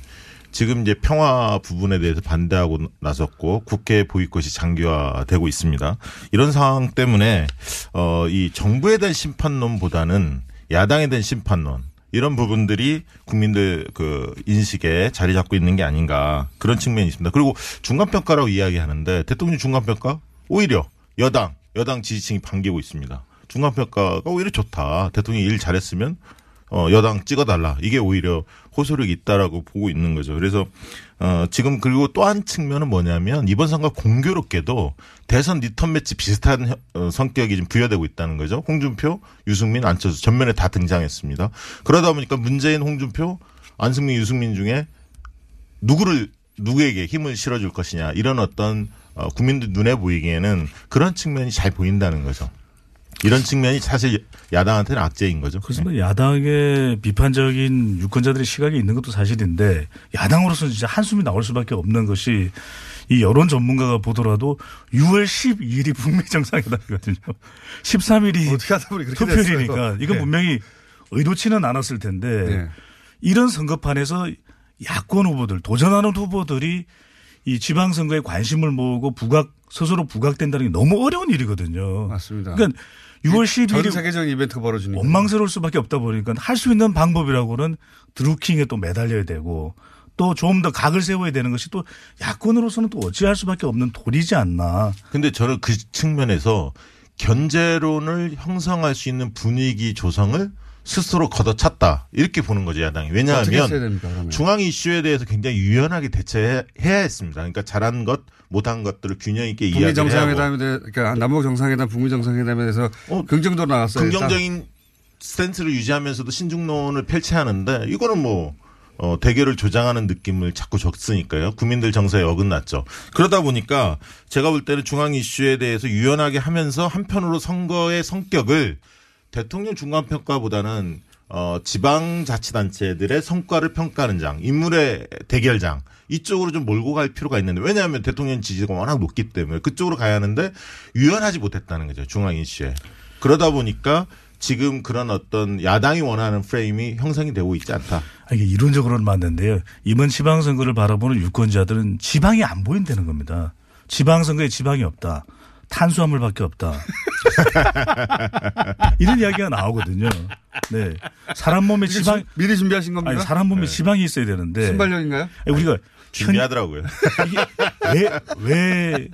지금 이제 평화 부분에 대해서 반대하고 나섰고 국회 보이콧이 장기화되고 있습니다. 이런 상황 때문에 어 이 정부에 대한 심판론보다는 야당에 대한 심판론 이런 부분들이 국민들 그 인식에 자리 잡고 있는 게 아닌가 그런 측면이 있습니다. 그리고 중간 평가라고 이야기하는데 대통령 중간 평가 오히려 여당 여당 지지층이 반기고 있습니다. 중간 평가가 오히려 좋다. 대통령이 일 잘했으면 어, 여당 찍어달라. 이게 오히려 호소력이 있다라고 보고 있는 거죠. 그래서, 어, 지금 그리고 또 한 측면은 뭐냐면 이번 선거 공교롭게도 대선 리턴 매치 비슷한 혀- 어, 성격이 지금 부여되고 있다는 거죠. 홍준표, 유승민, 안철수 전면에 다 등장했습니다. 그러다 보니까 문재인, 홍준표, 안승민, 유승민 중에 누구를 누구에게 힘을 실어줄 것이냐 이런 어떤 어, 국민들 눈에 보이기에는 그런 측면이 잘 보인다는 거죠. 이런 측면이 사실 야당한테는 악재인 거죠. 그렇습니다. 야당의 비판적인 유권자들의 시각이 있는 것도 사실인데 야당으로서는 진짜 한숨이 나올 수밖에 없는 것이 이 여론 전문가가 보더라도 6월 12일이 북미 정상회담이거든요. 13일이 어떻게 하다 보니 그렇게 투표일이니까 됐어요. 이건 네. 분명히 의도치는 않았을 텐데 네. 이런 선거판에서 야권 후보들 도전하는 후보들이 이 지방선거에 관심을 모으고 부각 스스로 부각된다는 게 너무 어려운 일이거든요. 맞습니다. 그러니까 6월 12일이 전 세계적인 이벤트가 벌어지니까. 원망스러울 수밖에 없다 보니까 할 수 있는 방법이라고는 드루킹에 또 매달려야 되고 또 좀 더 각을 세워야 되는 것이 또 야권으로서는 또 어찌할 수밖에 없는 도리지 않나. 근데 저는 그 측면에서 견제론을 형성할 수 있는 분위기 조성을 스스로 걷어찼다 이렇게 보는 거죠 야당이 왜냐하면 됩니까? 중앙 이슈에 대해서 굉장히 유연하게 대처해야 했습니다. 그러니까 잘한 것 못한 것들을 균형 있게 하고 정상회담에 대해 그러니까 남북 정상회담, 북미 정상회담에 대해서 긍정적으로 나갔어요. 긍정적인 스탠스를 유지하면서도 신중론을 펼쳐야 하는데 이거는 뭐 어, 대결을 조장하는 느낌을 자꾸 줬으니까요. 국민들 정서에 어긋났죠. 그러다 보니까 제가 볼 때는 중앙 이슈에 대해서 유연하게 하면서 한편으로 선거의 성격을 대통령 중간 평가보다는 어, 지방자치단체들의 성과를 평가하는 장, 인물의 대결장, 이쪽으로 좀 몰고 갈 필요가 있는데, 왜냐하면 대통령 지지가 워낙 높기 때문에 그쪽으로 가야 하는데, 유연하지 못했다는 거죠, 중앙 이슈에. 그러다 보니까 지금 그런 어떤 야당이 원하는 프레임이 형성이 되고 있지 않다. 아, 이게 이론적으로는 맞는데요. 이번 지방선거를 바라보는 유권자들은 지방이 안 보인다는 겁니다. 지방선거에 지방이 없다. 탄수화물밖에 없다. 이런 이야기가 나오거든요. 네. 사람 몸에 이게 지방 주- 미리 준비하신 겁니까? 아니, 사람 몸에 네. 지방이 있어야 되는데 순발력인가요? 아니, 우리가 준비하더라고요. 이게 왜, 왜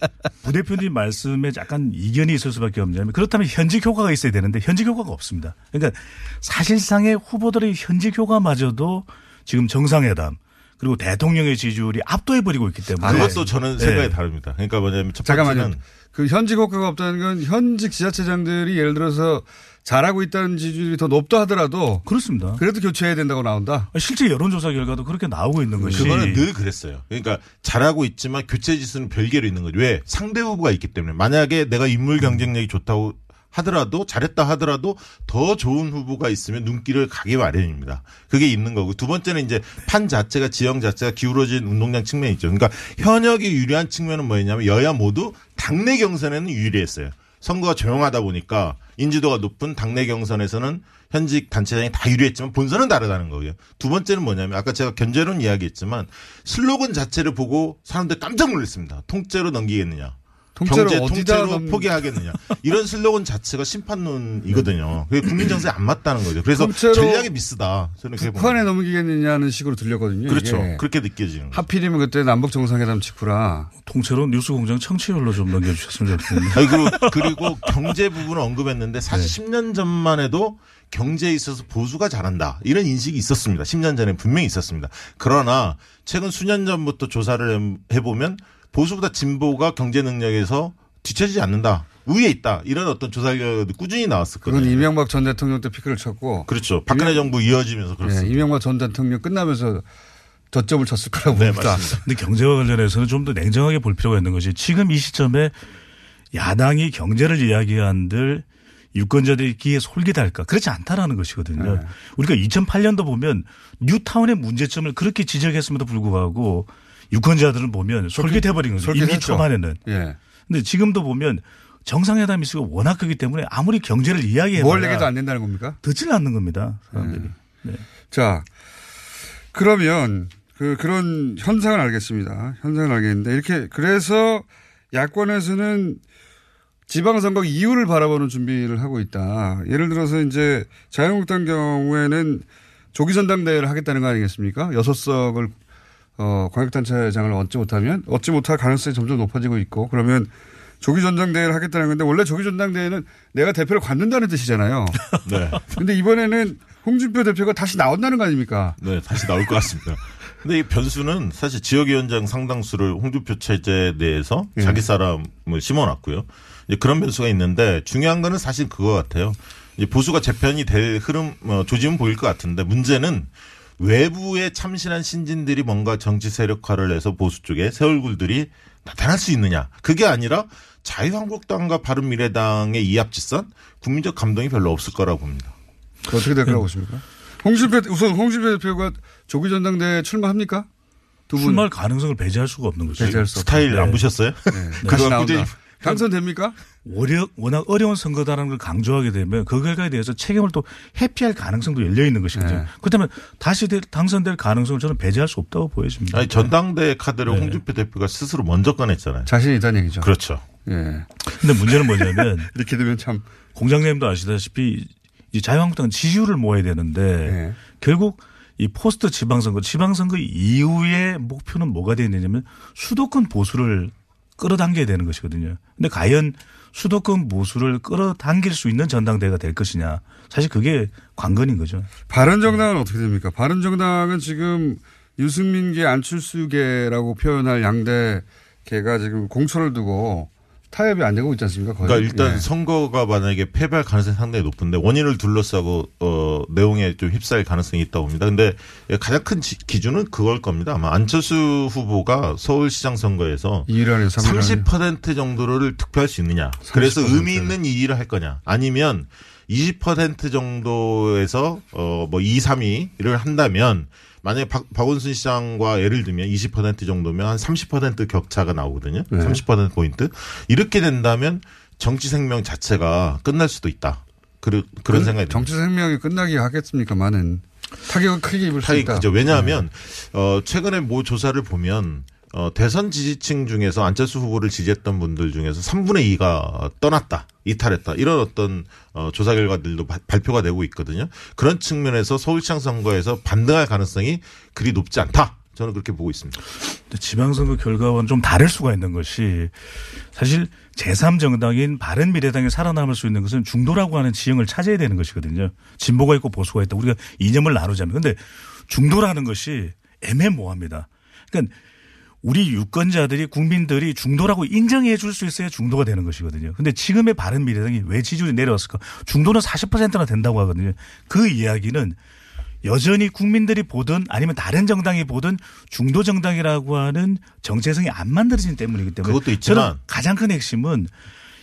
부대표님 말씀에 약간 이견이 있을 수밖에 없냐면 그렇다면 현직 효과가 있어야 되는데 현직 효과가 없습니다. 그러니까 사실상의 후보들의 현직 효과마저도 지금 정상회담 그리고 대통령의 지지율이 압도해버리고 있기 때문에 그것도 저는 생각이 네. 다릅니다. 그러니까 뭐냐면 첫 잠깐만요. 번째는 그 현직 효과가 없다는 건 현직 지자체장들이 예를 들어서 잘하고 있다는 지지율이 더 높다 하더라도 그렇습니다. 그래도 교체해야 된다고 나온다. 실제 여론조사 결과도 그렇게 나오고 있는 것이 그거는 늘 그랬어요. 그러니까 잘하고 있지만 교체 지수는 별개로 있는 거죠. 왜? 상대 후보가 있기 때문에. 만약에 내가 인물 경쟁력이 좋다고 하더라도 잘했다 하더라도 더 좋은 후보가 있으면 눈길을 가기 마련입니다. 그게 있는 거고 두 번째는 이제 판 자체가 지형 자체가 기울어진 운동장 측면이 있죠. 그러니까 현역이 유리한 측면은 뭐였냐면 여야 모두 당내 경선에는 유리했어요. 선거가 조용하다 보니까 인지도가 높은 당내 경선에서는 현직 단체장이 다 유리했지만 본선은 다르다는 거고요. 두 번째는 뭐냐면 아까 제가 견제론 이야기했지만 슬로건 자체를 보고 사람들 깜짝 놀랐습니다. 통째로 넘기겠느냐. 통째로 경제 어디다 통째로 넘- 포기하겠느냐. 이런 슬로건 자체가 심판론이거든요. 그게 국민 정서에 안 맞다는 거죠. 그래서 전략이 미스다. 저는 그게 북한에 넘기겠느냐는 식으로 들렸거든요. 그렇죠. 이게. 그렇게 느껴지는. 하필이면 그때 남북 정상회담 직후라 통째로 뉴스공장 청취율로 좀 넘겨주셨으면. 아니, 그리고, 그리고 경제 부분을 언급했는데 사실 네. 10년 전만 해도 경제에 있어서 보수가 잘한다. 이런 인식이 있었습니다. 10년 전에 분명히 있었습니다. 그러나 최근 수년 전부터 조사를 해보면 보수보다 진보가 경제 능력에서 뒤처지지 않는다. 우위에 있다. 이런 어떤 조사 결과도 꾸준히 나왔었거든요. 그건 이명박 전 대통령 때 피크를 쳤고 그렇죠. 박근혜 정부 이어지면서 그렇습니다. 예, 이명박 전 대통령 끝나면서 저점을 쳤을 거라고 네, 봅니다. 근데 경제와 관련해서는 좀 더 냉정하게 볼 필요가 있는 것이 지금 이 시점에 야당이 경제를 이야기한들 유권자들이 귀에 솔깃할까? 그렇지 않다라는 것이거든요. 네. 우리가 2008년도 보면 뉴타운의 문제점을 그렇게 지적했음에도 불구하고 유권자들은 보면 솔깃해버린 거죠. 임기 솔깃했죠. 초반에는. 예. 근데 지금도 보면 정상회담 이슈가 워낙 크기 때문에 아무리 경제를 이야기해도 뭘 얘기도 안 된다는 겁니까? 듣질 않는 겁니다. 사람들이. 네. 자, 그러면 그 그런 현상을 알겠습니다. 현상을 알겠는데 이렇게 그래서 야권에서는 지방선거 이후를 바라보는 준비를 하고 있다. 예를 들어서 이제 자유한국당 경우에는 조기 전당대회를 하겠다는 거 아니겠습니까? 여섯 석을 어, 광역단체장을 얻지 못하면 얻지 못할 가능성이 점점 높아지고 있고 그러면 조기 전당대회를 하겠다는 건데 원래 조기 전당대회는 내가 대표를 갖는다는 뜻이잖아요. 네. 근데 이번에는 홍준표 대표가 다시 나온다는 거 아닙니까? 네, 다시 나올 것 같습니다. 근데 이 변수는 사실 지역위원장 상당수를 홍준표 체제 내에서 예. 자기 사람을 심어놨고요. 이제 그런 변수가 있는데 중요한 거는 사실 그거 같아요. 이제 보수가 재편이 될 흐름, 어, 조짐은 보일 것 같은데 문제는 외부에 참신한 신진들이 뭔가 정치 세력화를 해서 보수 쪽에 새 얼굴들이 나타날 수 있느냐. 그게 아니라 자유한국당과 바른미래당의 이합집산 국민적 감동이 별로 없을 거라고 봅니다. 어떻게 될 거라고 보십니까? 홍준표 우선 홍준표 대표가 조기 전당대회 출마합니까? 두 분. 출마할 가능성을 배제할 수가 없는 거죠. 배제할 수 스타일. 안 보셨어요? 네. 그거 다시 나온다. 당선됩니까? 워낙, 워낙 어려운 선거다라는 걸 강조하게 되면 그 결과에 대해서 책임을 또 회피할 가능성도 열려 있는 것이거든요. 네. 그렇다면 다시 될- 당선될 가능성을 저는 배제할 수 없다고 보여집니다. 아니 전당대회 카드를 네. 홍준표 대표가 스스로 먼저 꺼냈잖아요. 자신이 있다는 얘기죠. 그렇죠. 예. 근데 문제는 뭐냐면 이렇게 되면 참 공장장님도 아시다시피 이 자유한국당은 지지율을 모아야 되는데 네. 결국 이 포스트 지방선거, 지방선거 이후의 목표는 뭐가 되느냐면 수도권 보수를 끌어당겨야 되는 것이거든요. 근데 과연 수도권 보수를 끌어당길 수 있는 전당대회가 될 것이냐. 사실 그게 관건인 거죠. 바른정당은 어떻게 됩니까? 바른정당은 지금 유승민계 안철수계라고 표현할 양대 개가 지금 공천을 두고 타협이 안 되고 있지 않습니까? 거의? 그러니까 일단 예. 선거가 만약에 패배할 가능성이 상당히 높은데 원인을 둘러싸고 어 내용에 좀 휩싸일 가능성이 있다고 봅니다. 근데 가장 큰 지- 기준은 그걸 겁니다. 아마 안철수 후보가 서울시장 선거에서 2일 30% 정도를 득표할 수 있느냐. 그래서 30%. 의미 있는 이 일을 할 거냐. 아니면 20% 정도에서 어뭐 2, 3위를 한다면 만약에 박, 박원순 시장과 예를 들면 20% 정도면 한 30% 격차가 나오거든요. 네. 30% 포인트. 이렇게 된다면 정치 생명 자체가 끝날 수도 있다. 그런 그런 그 생각이 듭니다. 정치 생명이 끝나기 하겠습니까만은 타격을 크게 입을 수 타이 있다. 그죠. 네. 왜냐하면 어 최근에 모 조사를 보면 어 대선 지지층 중에서 안철수 후보를 지지했던 분들 중에서 3분의 2가 떠났다, 이탈했다 이런 어떤 어 조사 결과들도 바- 발표가 되고 있거든요. 그런 측면에서 서울시장 선거에서 반등할 가능성이 그리 높지 않다. 저는 그렇게 보고 있습니다. 지방선거 결과와는 좀 다를 수가 있는 것이 사실 제3정당인 바른미래당이 살아남을 수 있는 것은 중도라고 하는 지형을 찾아야 되는 것이거든요. 진보가 있고 보수가 있다. 우리가 이념을 나누자면. 근데 중도라는 것이 애매모호합니다. 그러니까 우리 유권자들이 국민들이 중도라고 인정해 줄 수 있어야 중도가 되는 것이거든요. 근데 지금의 바른 미래당이 왜 지지율이 내려왔을까? 중도는 40%나 된다고 하거든요. 그 이야기는 여전히 국민들이 보든 아니면 다른 정당이 보든 중도 정당이라고 하는 정체성이 안 만들어지기 때문이기 때문에 그것도 있지만 저는 가장 큰 핵심은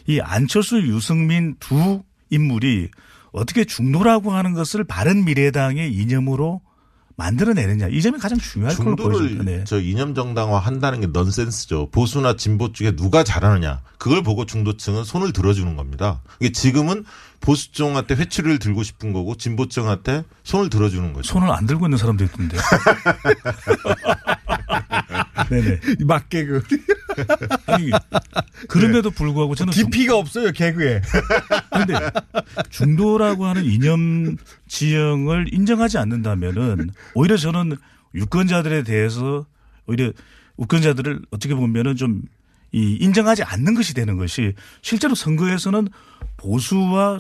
이 안철수, 유승민 두 인물이 어떻게 중도라고 하는 것을 바른 미래당의 이념으로 만들어내느냐 이 점이 가장 중요할 걸로 보여집니다. 네. 저 이념 정당화 한다는 게 넌센스죠. 보수나 진보 쪽에 누가 잘하느냐 그걸 보고 중도층은 손을 들어주는 겁니다. 이게 지금은 보수 쪽한테 회초리를 들고 싶은 거고 진보층한테 손을 들어주는 거죠. 손을 안 들고 있는 사람도 있던데. 네네. 막 개그. 아니, 그럼에도 불구하고 저는 깊이가 없어요 개그에. 근데 중도라고 하는 이념 지형을 인정하지 않는다면은 오히려 저는 유권자들에 대해서 오히려 유권자들을 어떻게 보면은 좀 이 인정하지 않는 것이 되는 것이 실제로 선거에서는 보수와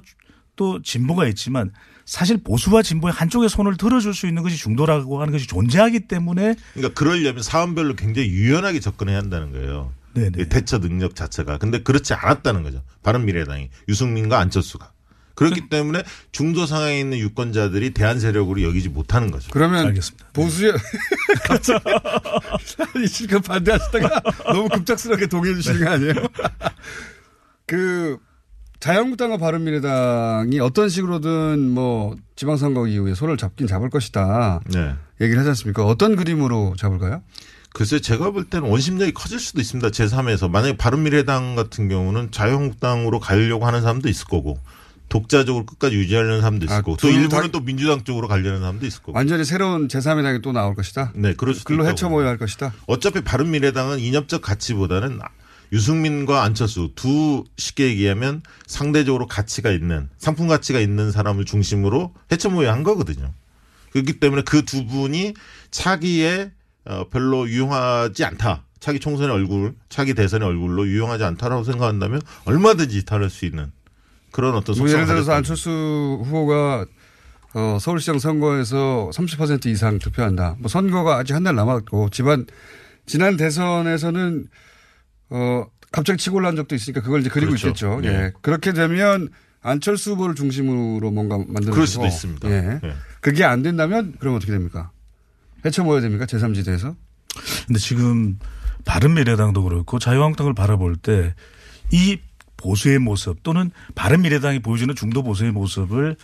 또 진보가 있지만 사실 보수와 진보의 한쪽에 손을 들어줄 수 있는 것이 중도라고 하는 것이 존재하기 때문에 그러니까 그러려면 사안별로 굉장히 유연하게 접근해야 한다는 거예요. 이 대처 능력 자체가. 근데 그렇지 않았다는 거죠. 바른 미래당이 유승민과 안철수가. 그렇기 때문에 중도 상황에 있는 유권자들이 대한 세력으로 여기지 못하는 거죠. 그러면 보수의 갑자기 이 실컷 반대하시다가 너무 급작스럽게 동의해 주시는 거 아니에요? 그 자유한국당과 바른미래당이 어떤 식으로든 뭐 지방선거 이후에 손을 잡긴 잡을 것이다. 네. 얘기를 하지 않습니까? 어떤 그림으로 잡을까요? 글쎄 제가 볼 때는 원심력이 커질 수도 있습니다. 제3에서. 만약에 바른미래당 같은 경우는 자유한국당으로 가려고 하는 사람도 있을 거고 독자적으로 끝까지 유지하려는 사람도 있을 아, 거고 또둘 일부는 다- 또 민주당 쪽으로 가려는 사람도 있을 거고. 완전히 새로운 제3의 당이 또 나올 것이다. 네, 그럴 수도 글로 있다고 헤쳐 모여야 할 것이다. 어차피 바른미래당은 이념적 가치보다는 유승민과 안철수 두 쉽게 얘기하면 상대적으로 가치가 있는 상품 가치가 있는 사람을 중심으로 해쳐모여 한 거거든요. 그렇기 때문에 그 두 분이 차기에 어, 별로 유용하지 않다. 차기 총선의 얼굴, 차기 대선의 얼굴로 유용하지 않다라고 생각한다면 얼마든지 이탈할 수 있는 그런 어떤 뭐 속성을 예를 들어서. 안철수 후보가 어, 서울시장 선거에서 30% 이상 투표한다. 뭐 선거가 아직 한 달 남았고 지난 지난 대선에서는 어 갑자기 치고 올라온 적도 있으니까 그걸 이제 그리고 그렇죠. 있겠죠. 네. 예. 그렇게 되면 안철수 후보를 중심으로 뭔가 만들어 그럴 수도 있습니다. 예. 예. 그게 안 된다면 그럼 어떻게 됩니까? 헤쳐 모여야 됩니까? 제3지대에서? 근데 지금 바른미래당도 그렇고 자유한국당을 바라볼 때 이 보수의 모습 또는 바른미래당이 보여주는 중도 보수의 모습을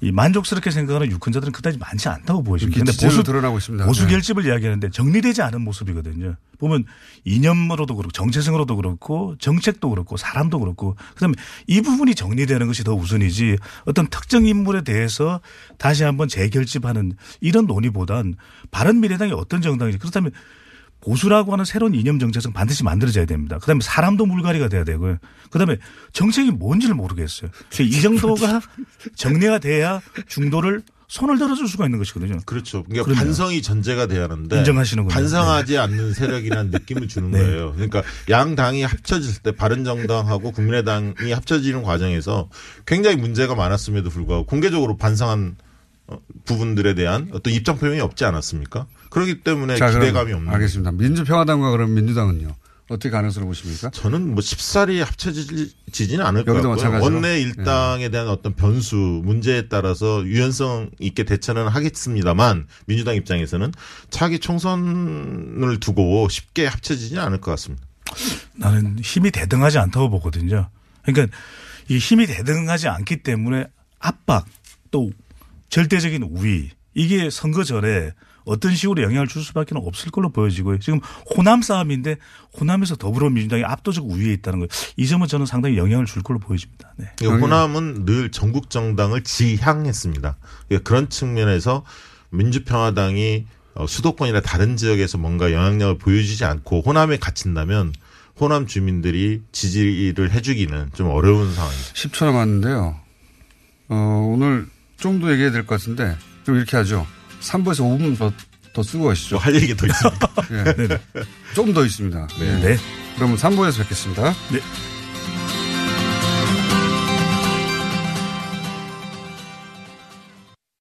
이 만족스럽게 생각하는 유권자들은 그다지 많지 않다고 보여집니다. 근데 지지율로 보수 드러나고 있습니다. 보수 네. 결집을 이야기하는데 정리되지 않은 모습이거든요. 보면 이념으로도 그렇고 정체성으로도 그렇고 정책도 그렇고 사람도 그렇고 그다음에 이 부분이 정리되는 것이 더 우선이지 어떤 특정 인물에 대해서 다시 한번 재결집하는 이런 논의보단 바른 미래당이 어떤 정당인지 그렇다면 보수라고 하는 새로운 이념 정체성 반드시 만들어져야 됩니다. 그다음에 사람도 물갈이가 돼야 되고요. 그다음에 정책이 뭔지를 모르겠어요. 이 정도가 정리가 돼야 중도를 손을 들어줄 수가 있는 것이거든요. 그렇죠. 그러니까 그럼요. 반성이 전제가 돼야 하는데 인정하시는군요. 반성하지 않는 세력이라는 느낌을 주는 네. 거예요. 그러니까 양 당이 합쳐질 때 바른정당하고 국민의당이 합쳐지는 과정에서 굉장히 문제가 많았음에도 불구하고 공개적으로 반성한 어, 부분들에 대한 어떤 입장 표명이 없지 않았습니까? 그렇기 때문에 자, 기대감이 없는 알겠습니다. 민주평화당과 그럼 민주당은요? 어떻게 가능성을 보십니까? 저는 뭐 쉽사리 합쳐지지는 않을 것 같고요. 마찬가지로? 원내 일당에 대한 어떤 변수, 문제에 따라서 유연성 있게 대처는 하겠습니다만 민주당 입장에서는 차기 총선을 두고 쉽게 합쳐지지는 않을 것 같습니다. 나는 힘이 대등하지 않다고 보거든요. 그러니까 이 힘이 대등하지 않기 때문에 압박 또 절대적인 우위 이게 선거 전에 어떤 식으로 영향을 줄 수밖에 없을 걸로 보여지고요. 지금 호남 싸움인데 호남에서 더불어민주당이 압도적 우위에 있다는 거예요. 이 점은 저는 상당히 영향을 줄 걸로 보여집니다. 네. 호남은 늘 전국 정당을 지향했습니다. 그러니까 그런 측면에서 민주평화당이 어, 수도권이나 다른 지역에서 뭔가 영향력을 보여주지 않고 호남에 갇힌다면 호남 주민들이 지지를 해주기는 좀 어려운 상황입니다. 10초 남았는데요. 어, 오늘 좀더 얘기해야 될 것 같은데 좀 이렇게 하죠. 3부에서 5분 더, 더 쓰고 가시죠. 할 얘기 더 있습니다. 예. 좀더 있습니다. 네. 그러면 3부에서 뵙겠습니다. 네.